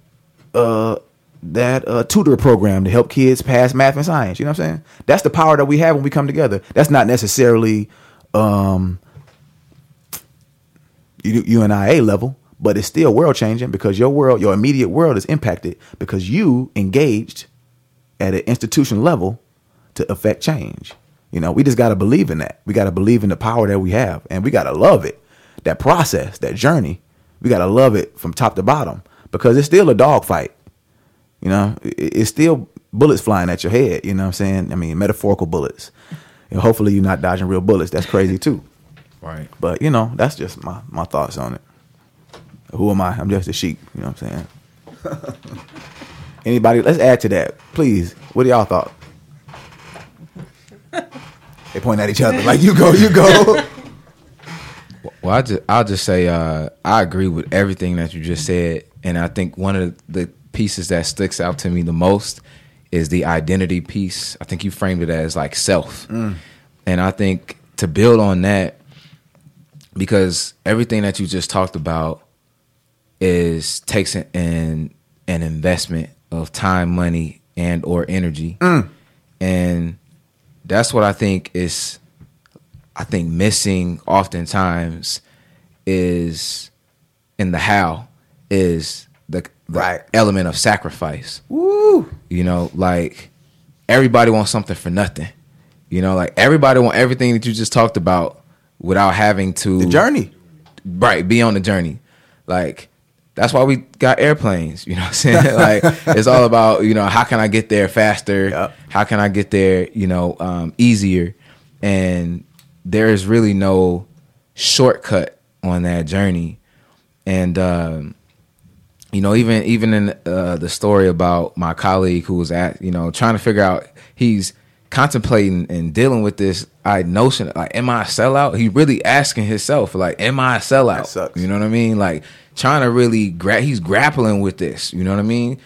uh, that uh, tutor program to help kids pass math and science. You know what I'm saying? That's the power that we have when we come together. That's not necessarily um, UNIA level, but it's still world changing because your world, your immediate world is impacted because you engaged at an institution level to affect change. You know, we just got to believe in that. We got to believe in the power that we have, and we got to love it. That process, that journey, we got to love it from top to bottom because it's still a dogfight. You know, it's still bullets flying at your head. You know what I'm saying? I mean, metaphorical bullets. And hopefully, you're not dodging real bullets. That's crazy too. Right. But you know, that's just my my thoughts on it. Who am I? I'm just a sheep. You know what I'm saying? Anybody? Let's add to that, please. What do y'all thought? they point at each other like you go, you go. Well, I just, I'll just say uh, I agree with everything that you just said, and I think one of the pieces that sticks out to me the most is the identity piece. I think you framed it as like self, mm. and I think to build on that, because everything that you just talked about is takes an an, an investment of time, money, and or energy, mm. and that's what I think is I think missing oftentimes is in the how is the, the Right. element of sacrifice. Woo! You know, like everybody wants something for nothing. You know, like everybody want everything that you just talked about without having to The journey. right be on the journey like that's why we got airplanes you know what i'm saying like it's all about you know how can i get there faster Yep. how can i get there you know um, easier and there is really no shortcut on that journey and um, you know even even in uh, the story about my colleague who was at you know trying to figure out he's contemplating and dealing with this I notion like am I a sellout he really asking himself like am I a sellout That sucks. you know what I mean like trying to really gra- he's grappling with this you know what I mean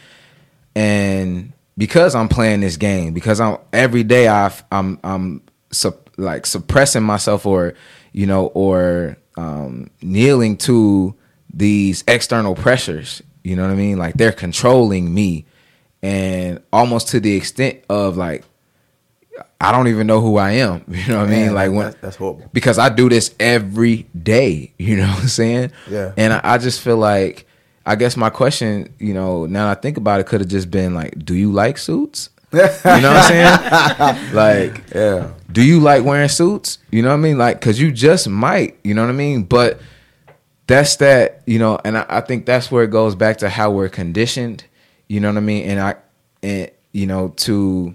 and because I'm playing this game, because I'm every day I've, I'm I'm sup, like suppressing myself or you know or um, kneeling to these external pressures. You know what I mean? Like they're controlling me, and almost to the extent of like I don't even know who I am. You know what I mean? Like when that's, that's horrible. because I do this every day. You know what I'm saying? Yeah. And I, I just feel like I guess my question, you know, now that I think about it, could have just been like, do you like suits? You know what I'm saying? like, Yeah. do you like wearing suits? You know what I mean? Like, cause you just might, you know what I mean? But that's that, you know, and I, I think that's where it goes back to how we're conditioned, you know what I mean? And I, and, you know, to,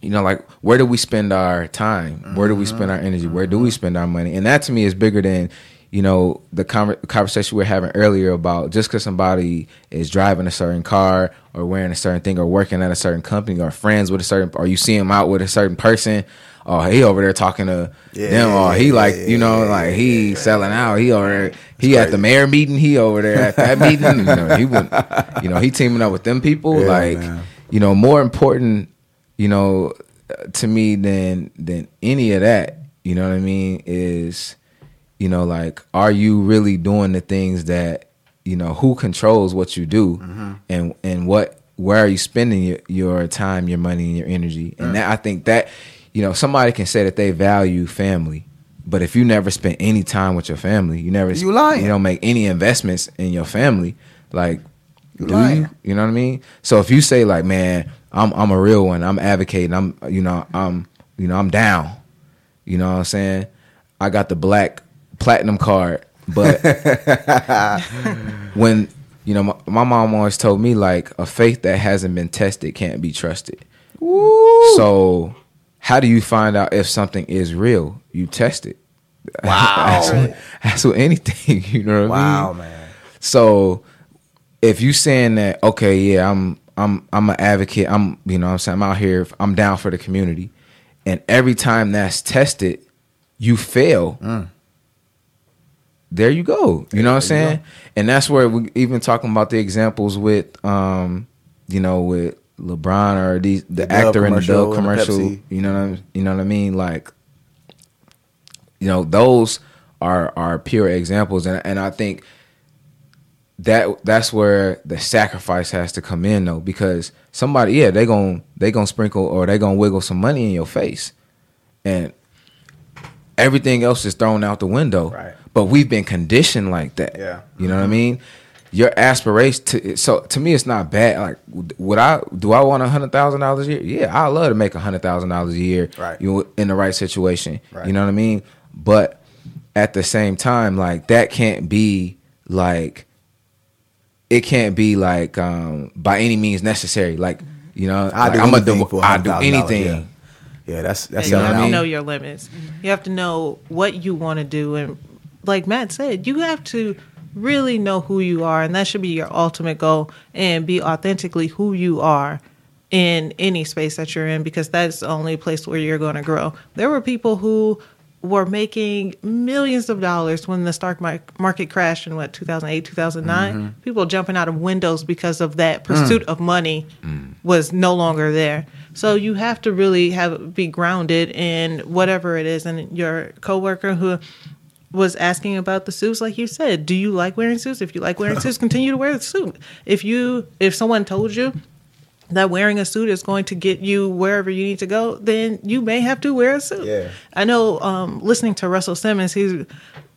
you know, like where do we spend our time? Where do we spend our energy? Where do we mm-hmm. spend our money? And that to me is bigger than, you know, the conver- conversation we were having earlier about just because somebody is driving a certain car or wearing a certain thing or working at a certain company or friends with a certain, or you see him out with a certain person. Oh, he over there talking to Yeah, them. Or he like, yeah, you know, yeah, like he selling out. He over there. He at the mayor meeting. He over there at that meeting. You know, he would, you know, he teaming up with them people. Like, man. you know, more important, you know, to me than than any of that. You know what I mean? Is you know, like, are you really doing the things that you know? Who controls what you do, Mm-hmm. and and what where are you spending your, your time, your money, and your energy? And that I think that you know somebody can say that they value family. But if you never spend any time with your family, you never You lying. you don't make any investments in your family, like You do lying. you? You know what I mean? So if you say like, man, I'm I'm a real one, I'm advocating, I'm you know, I'm you know, I'm down. You know what I'm saying? I got the black platinum card, but when you know, my, my mom always told me like a faith that hasn't been tested can't be trusted. So how do you find out if something is real? You test it. Wow. that's, with anything. You know what I mean? Wow, man. So if you saying that, okay, yeah, I'm I'm I'm an advocate, I'm you know what I'm saying I'm out here, I'm down for the community. And every time that's tested, you fail. Mm. There you go. You know what I'm saying? And that's where we even talking about the examples with um, you know, with LeBron or these the, The actor in the commercial Dove and the commercial. You know what I'm you know what I mean? Like you know, those are are pure examples and and I think that that's where the sacrifice has to come in though because somebody yeah they gon' they gonna sprinkle or they gonna wiggle some money in your face and everything else is thrown out the window Right. But we've been conditioned like that Yeah. you know what i mean your aspiration to so to me it's not bad like would i do i want a hundred thousand dollars a year yeah i love to make a hundred thousand dollars a year Right. you in the right situation Right. you know what i mean but at the same time like that can't be like it can't be like um by any means necessary. Like you know, I like, do I'm anything do for I do anything. Yeah. Yeah, that's that's you know what have I to mean? know your limits. You have to know what you want to do, and like Matt said, you have to really know who you are, and that should be your ultimate goal, and be authentically who you are in any space that you're in, because that's the only place where you're going to grow. There were people who were making millions of dollars when the stock mar- market crashed in what 2008 2009 mm-hmm. people jumping out of windows because of that pursuit mm. of money mm. was no longer there. So you have to really have be grounded in whatever it is and your coworker who was asking about the suits like you said do you like wearing suits if you like wearing suits continue to wear the suit if you if someone told you that wearing a suit is going to get you wherever you need to go, then you may have to wear a suit. Yeah. I know um, listening to Russell Simmons, he's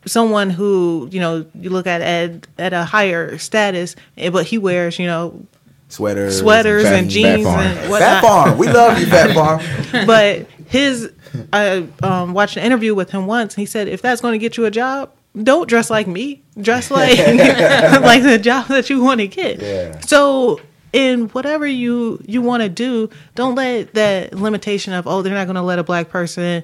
someone who, you know, you look at at, at a higher status, eh, but he wears, you know, sweaters, sweaters Phat- and Phat jeans and Phat whatnot. Farm, we love you, Phat Farm. but his, I um, watched an interview with him once. He said, if that's going to get you a job, don't dress like me. Dress like like the job that you want to get. Yeah. So in whatever you you want to do, don't let that limitation of oh they're not going to let a black person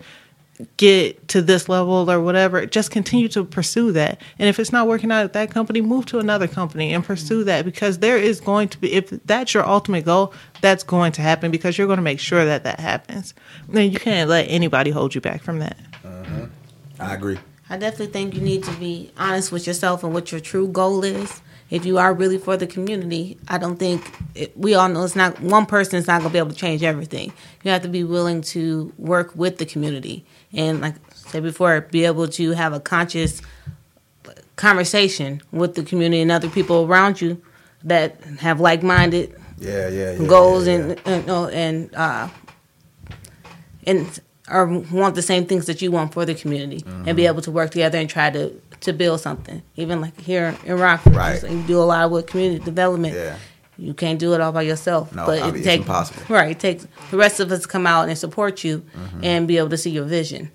get to this level or whatever. Just continue to pursue that. And if it's not working out at that company, move to another company and pursue mm-hmm. that because there is going to be if that's your ultimate goal, that's going to happen because you're going to make sure that that happens. Then you can't let anybody hold you back from that. Uh-huh. I agree. I definitely think you need to be honest with yourself and what your true goal is. If you are really for the community, I don't think it, we all know it's not one person is not going to be able to change everything. You have to be willing to work with the community and, like I said before, be able to have a conscious conversation with the community and other people around you that have like-minded Yeah, yeah, yeah. goals yeah, and and, uh, and uh, and or want the same things that you want for the community and be able to work together and try to to build something. Even like here in Rockford, Right. you do a lot with community development. Yeah. You can't do it all by yourself. No, but I it it's takes impossible. right. It takes the rest of us to come out and support you Mm-hmm. and be able to see your vision.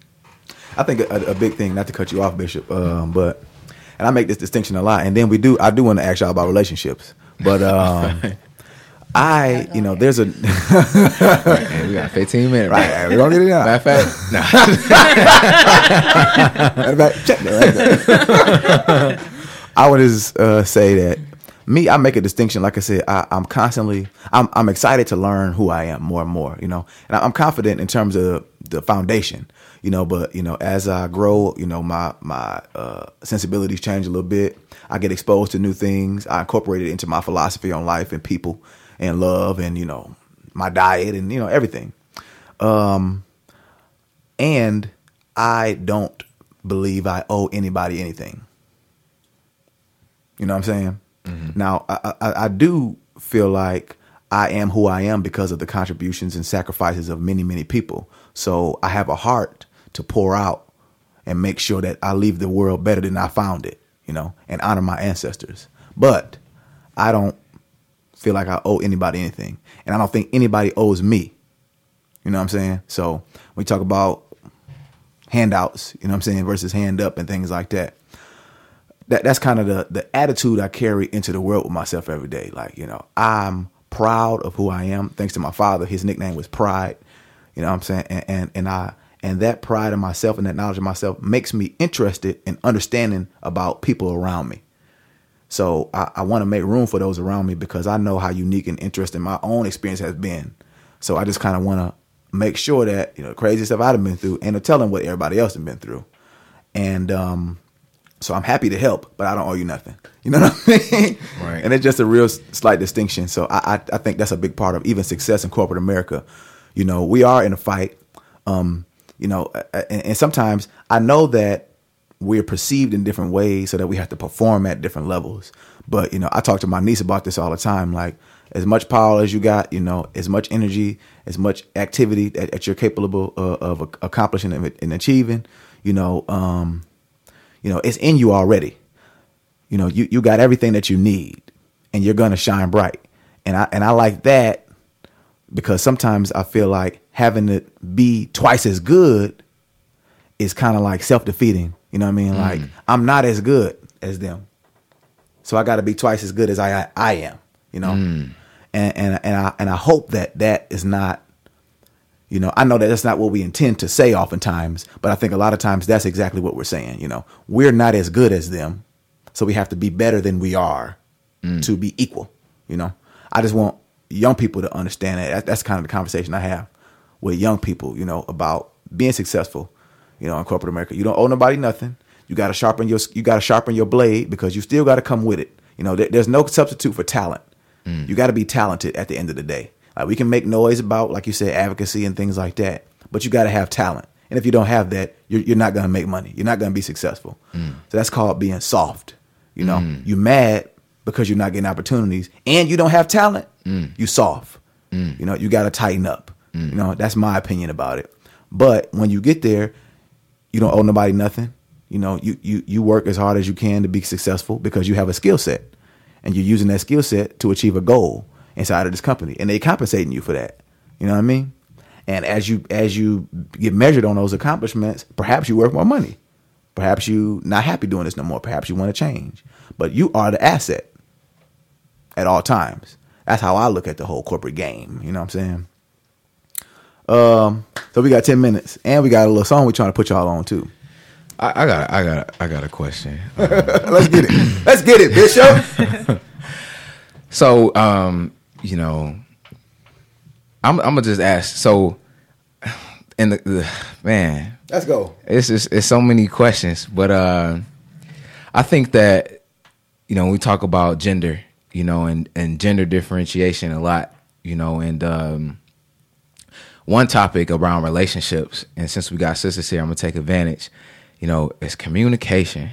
I think a, a big thing, not to cut you off, Bishop, um, but and I make this distinction a lot. And then we do, I do want to ask y'all about relationships, but um, I, you know, there's a And we got 15 minutes. right. We're gonna get it out. Matter of fact, no. Matter of fact, check that right there. I would just uh, say that me, I make a distinction. Like I said, I, I'm constantly, I'm, I'm excited to learn who I am more and more. You know, and I'm confident in terms of the foundation. You know, but you know, as I grow, you know, my my uh, sensibilities change a little bit. I get exposed to new things. I incorporate it into my philosophy on life and people and love and you know my diet and you know everything. Um, and I don't believe I owe anybody anything. You know what I'm saying? Mm-hmm. Now, I, I, I do feel like I am who I am because of the contributions and sacrifices of many, many people. So I have a heart to pour out and make sure that I leave the world better than I found it, you know, and honor my ancestors. But I don't feel like I owe anybody anything. And I don't think anybody owes me. You know what I'm saying? So we talk about handouts, you know what I'm saying, versus hand up and things like that. That that's kind of the the attitude I carry into the world with myself every day. Like, you know, I'm proud of who I am. Thanks to my father, his nickname was Pride. You know what I'm saying? And and, and I and that pride in myself and that knowledge of myself makes me interested in understanding about people around me. So I, I want to make room for those around me because I know how unique and interesting my own experience has been. So I just kind of want to make sure that you know the crazy stuff I've been through and to tell them what everybody else has been through. And um, so I'm happy to help, but I don't owe you nothing. You know what I mean? Right. And it's just a real slight distinction. So I, I I think that's a big part of even success in corporate America. You know, we are in a fight. Um, you know, and, and sometimes I know that we're perceived in different ways so that we have to perform at different levels. But, you know, I talk to my niece about this all the time. Like, as much power as you got, you know, as much energy, as much activity that, that you're capable uh, of accomplishing and, and achieving, you know, um, you know, it's in you already. You know, you, you got everything that you need and you're gonna shine bright. And I and I like that because sometimes I feel like having to be twice as good is kind of like self defeating. You know what I mean? Like mm. I'm not as good as them, so I got to be twice as good as I I am. You know, mm. and and and I and I hope that that is not. You know, I know that that's not what we intend to say oftentimes, but I think a lot of times that's exactly what we're saying. You know, we're not as good as them, so we have to be better than we are mm. to be equal. You know, I just want young people to understand that. That- That's kind of the conversation I have with young people. You know, about being successful. You know, in corporate America, you don't owe nobody nothing. You got to sharpen your you got to sharpen your blade because you still got to come with it. You know, there, there's no substitute for talent. Mm. You got to be talented at the end of the day. Like we can make noise about, like you said, advocacy and things like that, but you got to have talent. And if you don't have that, you're, you're not going to make money. You're not going to be successful. Mm. So that's called being soft. You know, mm. you mad because you're not getting opportunities, and you don't have talent. Mm. You soft. You know, you got to tighten up. You know, that's my opinion about it. But when you get there, you don't owe nobody nothing. You know, you you you work as hard as you can to be successful because you have a skill set, and you're using that skill set to achieve a goal inside of this company, and they're compensating you for that. You know what I mean? And as you as you get measured on those accomplishments, perhaps you work more money. Perhaps you not happy doing this no more. Perhaps you want to change. But you are the asset at all times. That's how I look at the whole corporate game. You know what I'm saying? Um, so we got ten minutes, and we got a little song we're trying to put y'all on too. I, I got I got I got a question. Let's get it. Let's get it, Bishop. So, um, you know, I'm I'm gonna just ask. So, and the, the man, Let's go. it's just it's so many questions, but uh, I think that you know when we talk about gender, you know, and and gender differentiation a lot, you know, and um, one topic around relationships, and since we got sisters here, I'm gonna take advantage. You know, is communication.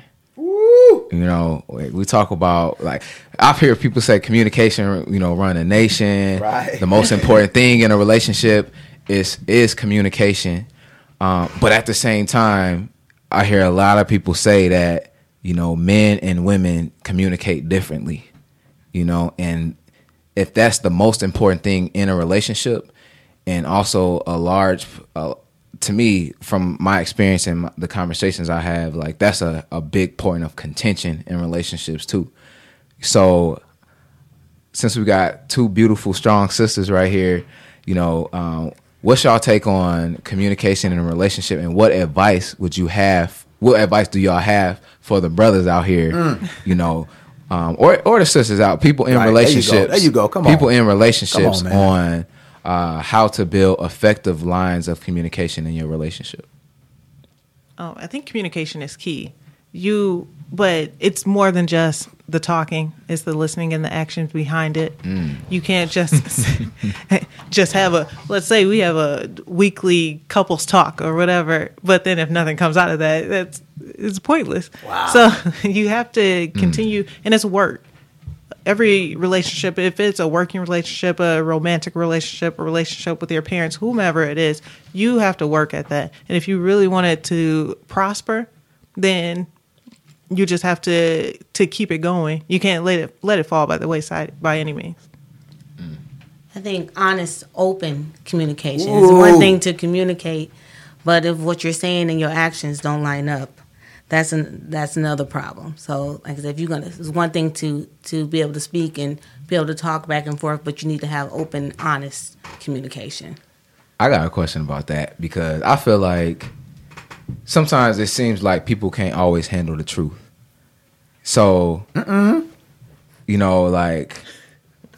You know, we talk about like I've heard people say communication. You know, run a nation. Right. The most important thing in a relationship is is communication. Um, but at the same time, I hear a lot of people say that you know men and women communicate differently. You know, and if that's the most important thing in a relationship, and also a large, uh, to me, from my experience and the conversations I have, like that's a, a big point of contention in relationships too. So, since we got two beautiful, strong sisters right here, you know, um, what's y'all take on communication in a relationship, and what advice would you have? What advice do y'all have for the brothers out here? You know. Um, or or the sisters out, people in Right, there you go. relationships. There you go. Come on. People in relationships on, on uh, how to build effective lines of communication in your relationship. Oh, I think communication is key. You, but it's more than just the talking. It's the listening and the actions behind it. You can't just just have a. Let's say we have a weekly couples talk or whatever, but then if nothing comes out of that, that's it's pointless. Wow. So you have to continue, and it's work. Every relationship, if it's a working relationship, a romantic relationship, a relationship with your parents, whomever it is, you have to work at that. And if you really want it to prosper, then you just have to to keep it going. You can't let it let it fall by the wayside by any means. I think honest, open communication is one thing to communicate, but if what you're saying and your actions don't line up, that's an that's another problem. So, like I said, if you're gonna, it's one thing to to be able to speak and be able to talk back and forth, but you need to have open, honest communication. I got a question about that because I feel like sometimes it seems like people can't always handle the truth. So, you know, like,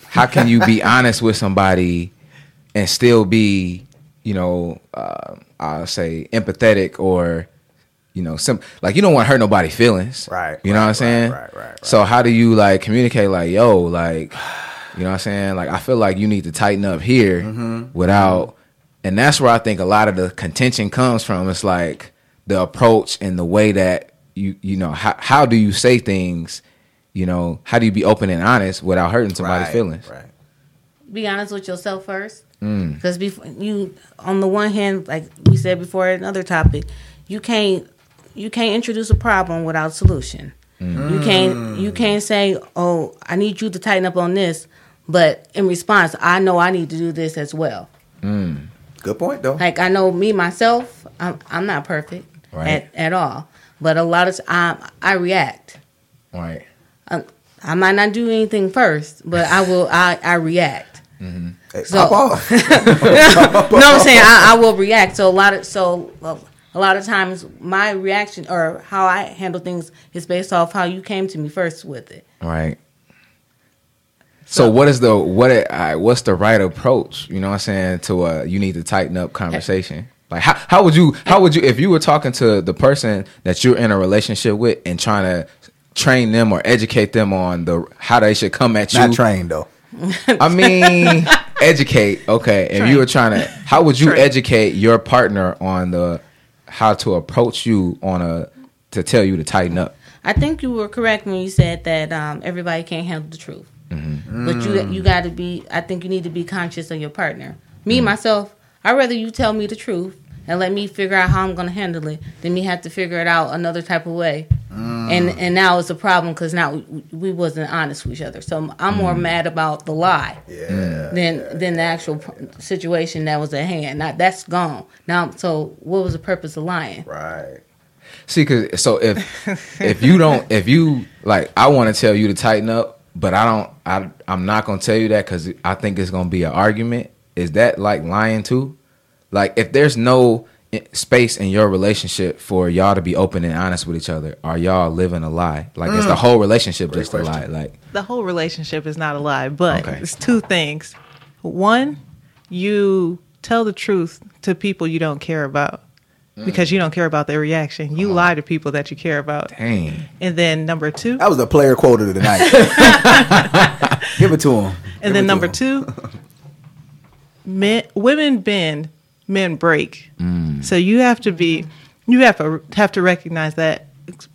how can you be honest with somebody and still be, you know, uh, I'll say empathetic or, you know, some like you don't want to hurt nobody's feelings, Right, You know right, what I'm saying? right, right, right, right. So how do you like communicate? Like, yo, like, you know what I'm saying? Like, I feel like you need to tighten up here Mm-hmm. without, and that's where I think a lot of the contention comes from. It's like the approach and the way that you, you know, how how do you say things? You know, how do you be open and honest without hurting somebody's Right, feelings? Right. be honest with yourself first. Because before you, on the one hand, like we said before, another topic, you can't you can't introduce a problem without a solution. You can't you mm. can't say, "Oh, I need you to tighten up on this," but in response, I know I need to do this as well. Mm. Good point though. Like I know me myself, I'm I'm not perfect Right. at at all, but a lot of time I react. Right. I, I might not do anything first, but I will. I I react. Mm-hmm. Hey, So- pop off. no, I'm saying I, I will react. So a lot of so well, a lot of times my reaction or how I handle things is based off how you came to me first with it. Right. So what is the what it, uh, what's the right approach? You know what I'm saying to a you need to tighten up conversation. Like how how would you how would you if you were talking to the person that you're in a relationship with and trying to train them or educate them on the how they should come at you? Not trained though. I mean, educate. Okay, if you were trying to, how would you Train. educate your partner on the how to approach you on a to tell you to tighten up? I think you were correct when you said that um, everybody can't handle the truth, but you you got to be. I think you need to be conscious of your partner. Me myself, I'd rather you tell me the truth and let me figure out how I'm going to handle it Then me have to figure it out another type of way. And mm. and now it's a problem because now we, we wasn't honest with each other. So I'm more mm. mad about the lie Yeah. than than the actual situation that was at hand. Now that's gone. Now, so what was the purpose of lying? Right. See, cause so if if you don't, if you like, I want to tell you to tighten up, but I don't. I I'm not gonna tell you that because I think it's gonna be an argument. Is that like lying too? Like if there's no space in your relationship for y'all to be open and honest with each other, are y'all living a lie? Like is the mm. whole relationship just a lie? Like The whole relationship is not a lie, but Okay. it's two things. One, you tell the truth to people you don't care about because you mm. don't care about their reaction. You lie to people that you care about. dang, And then number two, That was a player quoted of the night. Give it to him. and then number two, men, women bend, men break. Mm. So you have to be, you have to have to recognize that.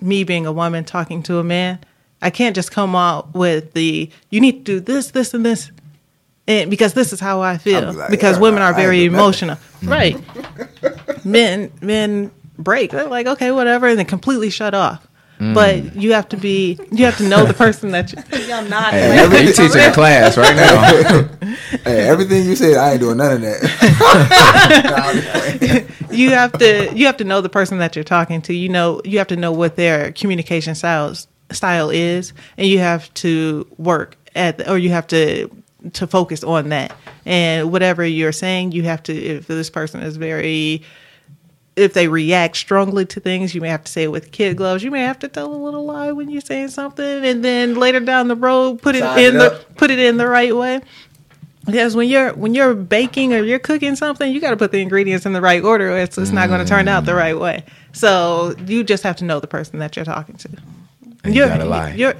Me being a woman talking to a man, I can't just come out with the you need to do this, this, and this, and because this is how I feel. Be like, because yeah, women are very doing nothing. emotional, mm. right? men men break. They're like, okay, whatever, and then completely shut off. But mm. you have to be, you have to know the person that you. Y'all not Hey, every- you teaching a class right now. Hey, everything you said, I ain't doing none of that. you have to you have to know the person that you're talking to. You know you have to know what their communication styles style is, and you have to work at the, or you have to to focus on that. And whatever you're saying, you have to. If this person is very if they react strongly to things, you may have to say it with kid gloves. You may have to tell a little lie when you're saying something, and then later down the road, put it in it the put it in the right way. Because when you're when you're baking or you're cooking something, you got to put the ingredients in the right order, or it's, it's not going to turn out the right way. So you just have to know the person that you're talking to. And you gotta lie. You're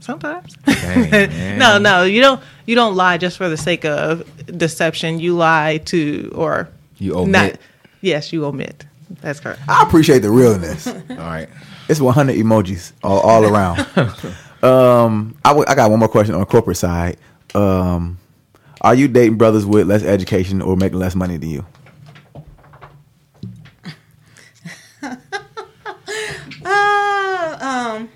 sometimes. Dang, no, no, you don't. You don't lie just for the sake of deception. You lie to or You omit. Not, yes, you omit. That's correct. I appreciate the realness. All right. It's 100 emojis all, all around. um, I, w- I got one more question on the corporate side. Um, are you dating brothers with less education or making less money than you? Uh, um,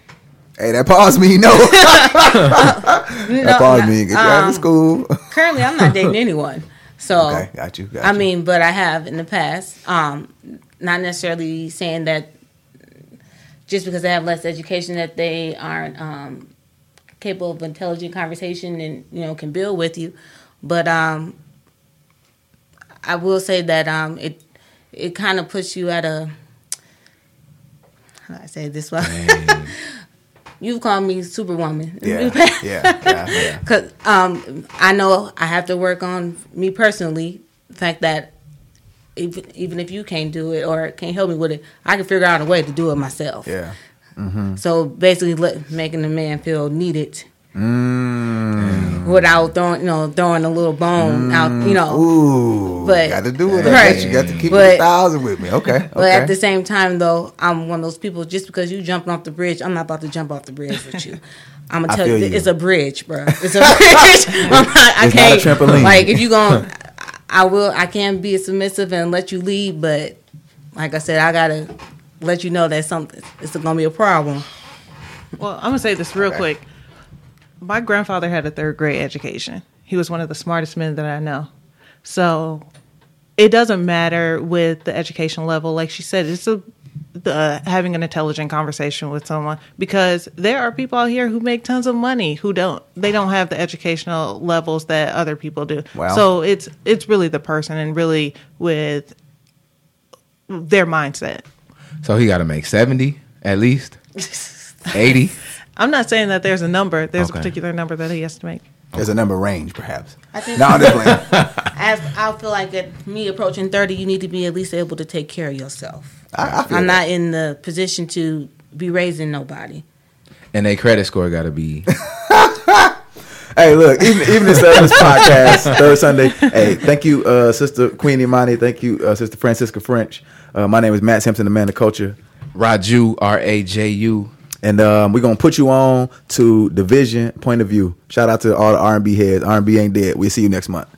Hey, that pause me no. that pause no, me. Get you out um, of school. currently, I'm not dating anyone. So okay, got you. Got I you. mean, but I have in the past. Um, not necessarily saying that just because they have less education that they aren't um, capable of intelligent conversation and you know can build with you, but um, I will say that um, it it kind of puts you at a how do I say this way. You've called me superwoman. yeah, yeah, yeah, yeah. Cause um, I know I have to work on me personally. The fact that even even if you can't do it or can't help me with it, I can figure out a way to do it myself. yeah. So basically, let, making the man feel needed Mm. without throwing you know throwing a little bone out. You know, Ooh, But- got to do it. Right. Right. You got to keep But- the thousand with me. Okay, but okay. at the same time, though, I'm one of those people. Just because you jumping off the bridge, I'm not about to jump off the bridge with you. I'm gonna tell you, you. it's a bridge, bro. It's a bridge. I'm not, I It's not a can't. trampoline. Like if you going, I will. I can be submissive and let you lead, but like I said, I gotta let you know that something. It's gonna be a problem. Well, I'm gonna say this real quick. My grandfather had a third grade education. He was one of the smartest men that I know. So it doesn't matter with the education level. Like she said, it's a the having an intelligent conversation with someone because there are people out here who make tons of money who don't they don't have the educational levels that other people do. Wow. So it's it's really the person and really with their mindset. So he got to make 70 at least? 80? I'm not saying that there's a number. There's Okay. a particular number that he has to make. There's a number range, perhaps. I think- no, I'm just playing. As I feel like at me approaching thirty, you need to be at least able to take care of yourself. I, I feel I'm not in the position to be raising nobody. And their credit score got to be. Hey, look, even even this, uh, this podcast, third Sunday. Hey, thank you, uh, Sister Queen Imani. Thank you, uh, Sister Francisca French. Uh, my name is Matt Simpson, the man of culture. Raju, R A J U. And um, we're gonna put you on to DVSN Point of View. Shout out to all the R and B heads. R and B ain't dead. We'll see you next month.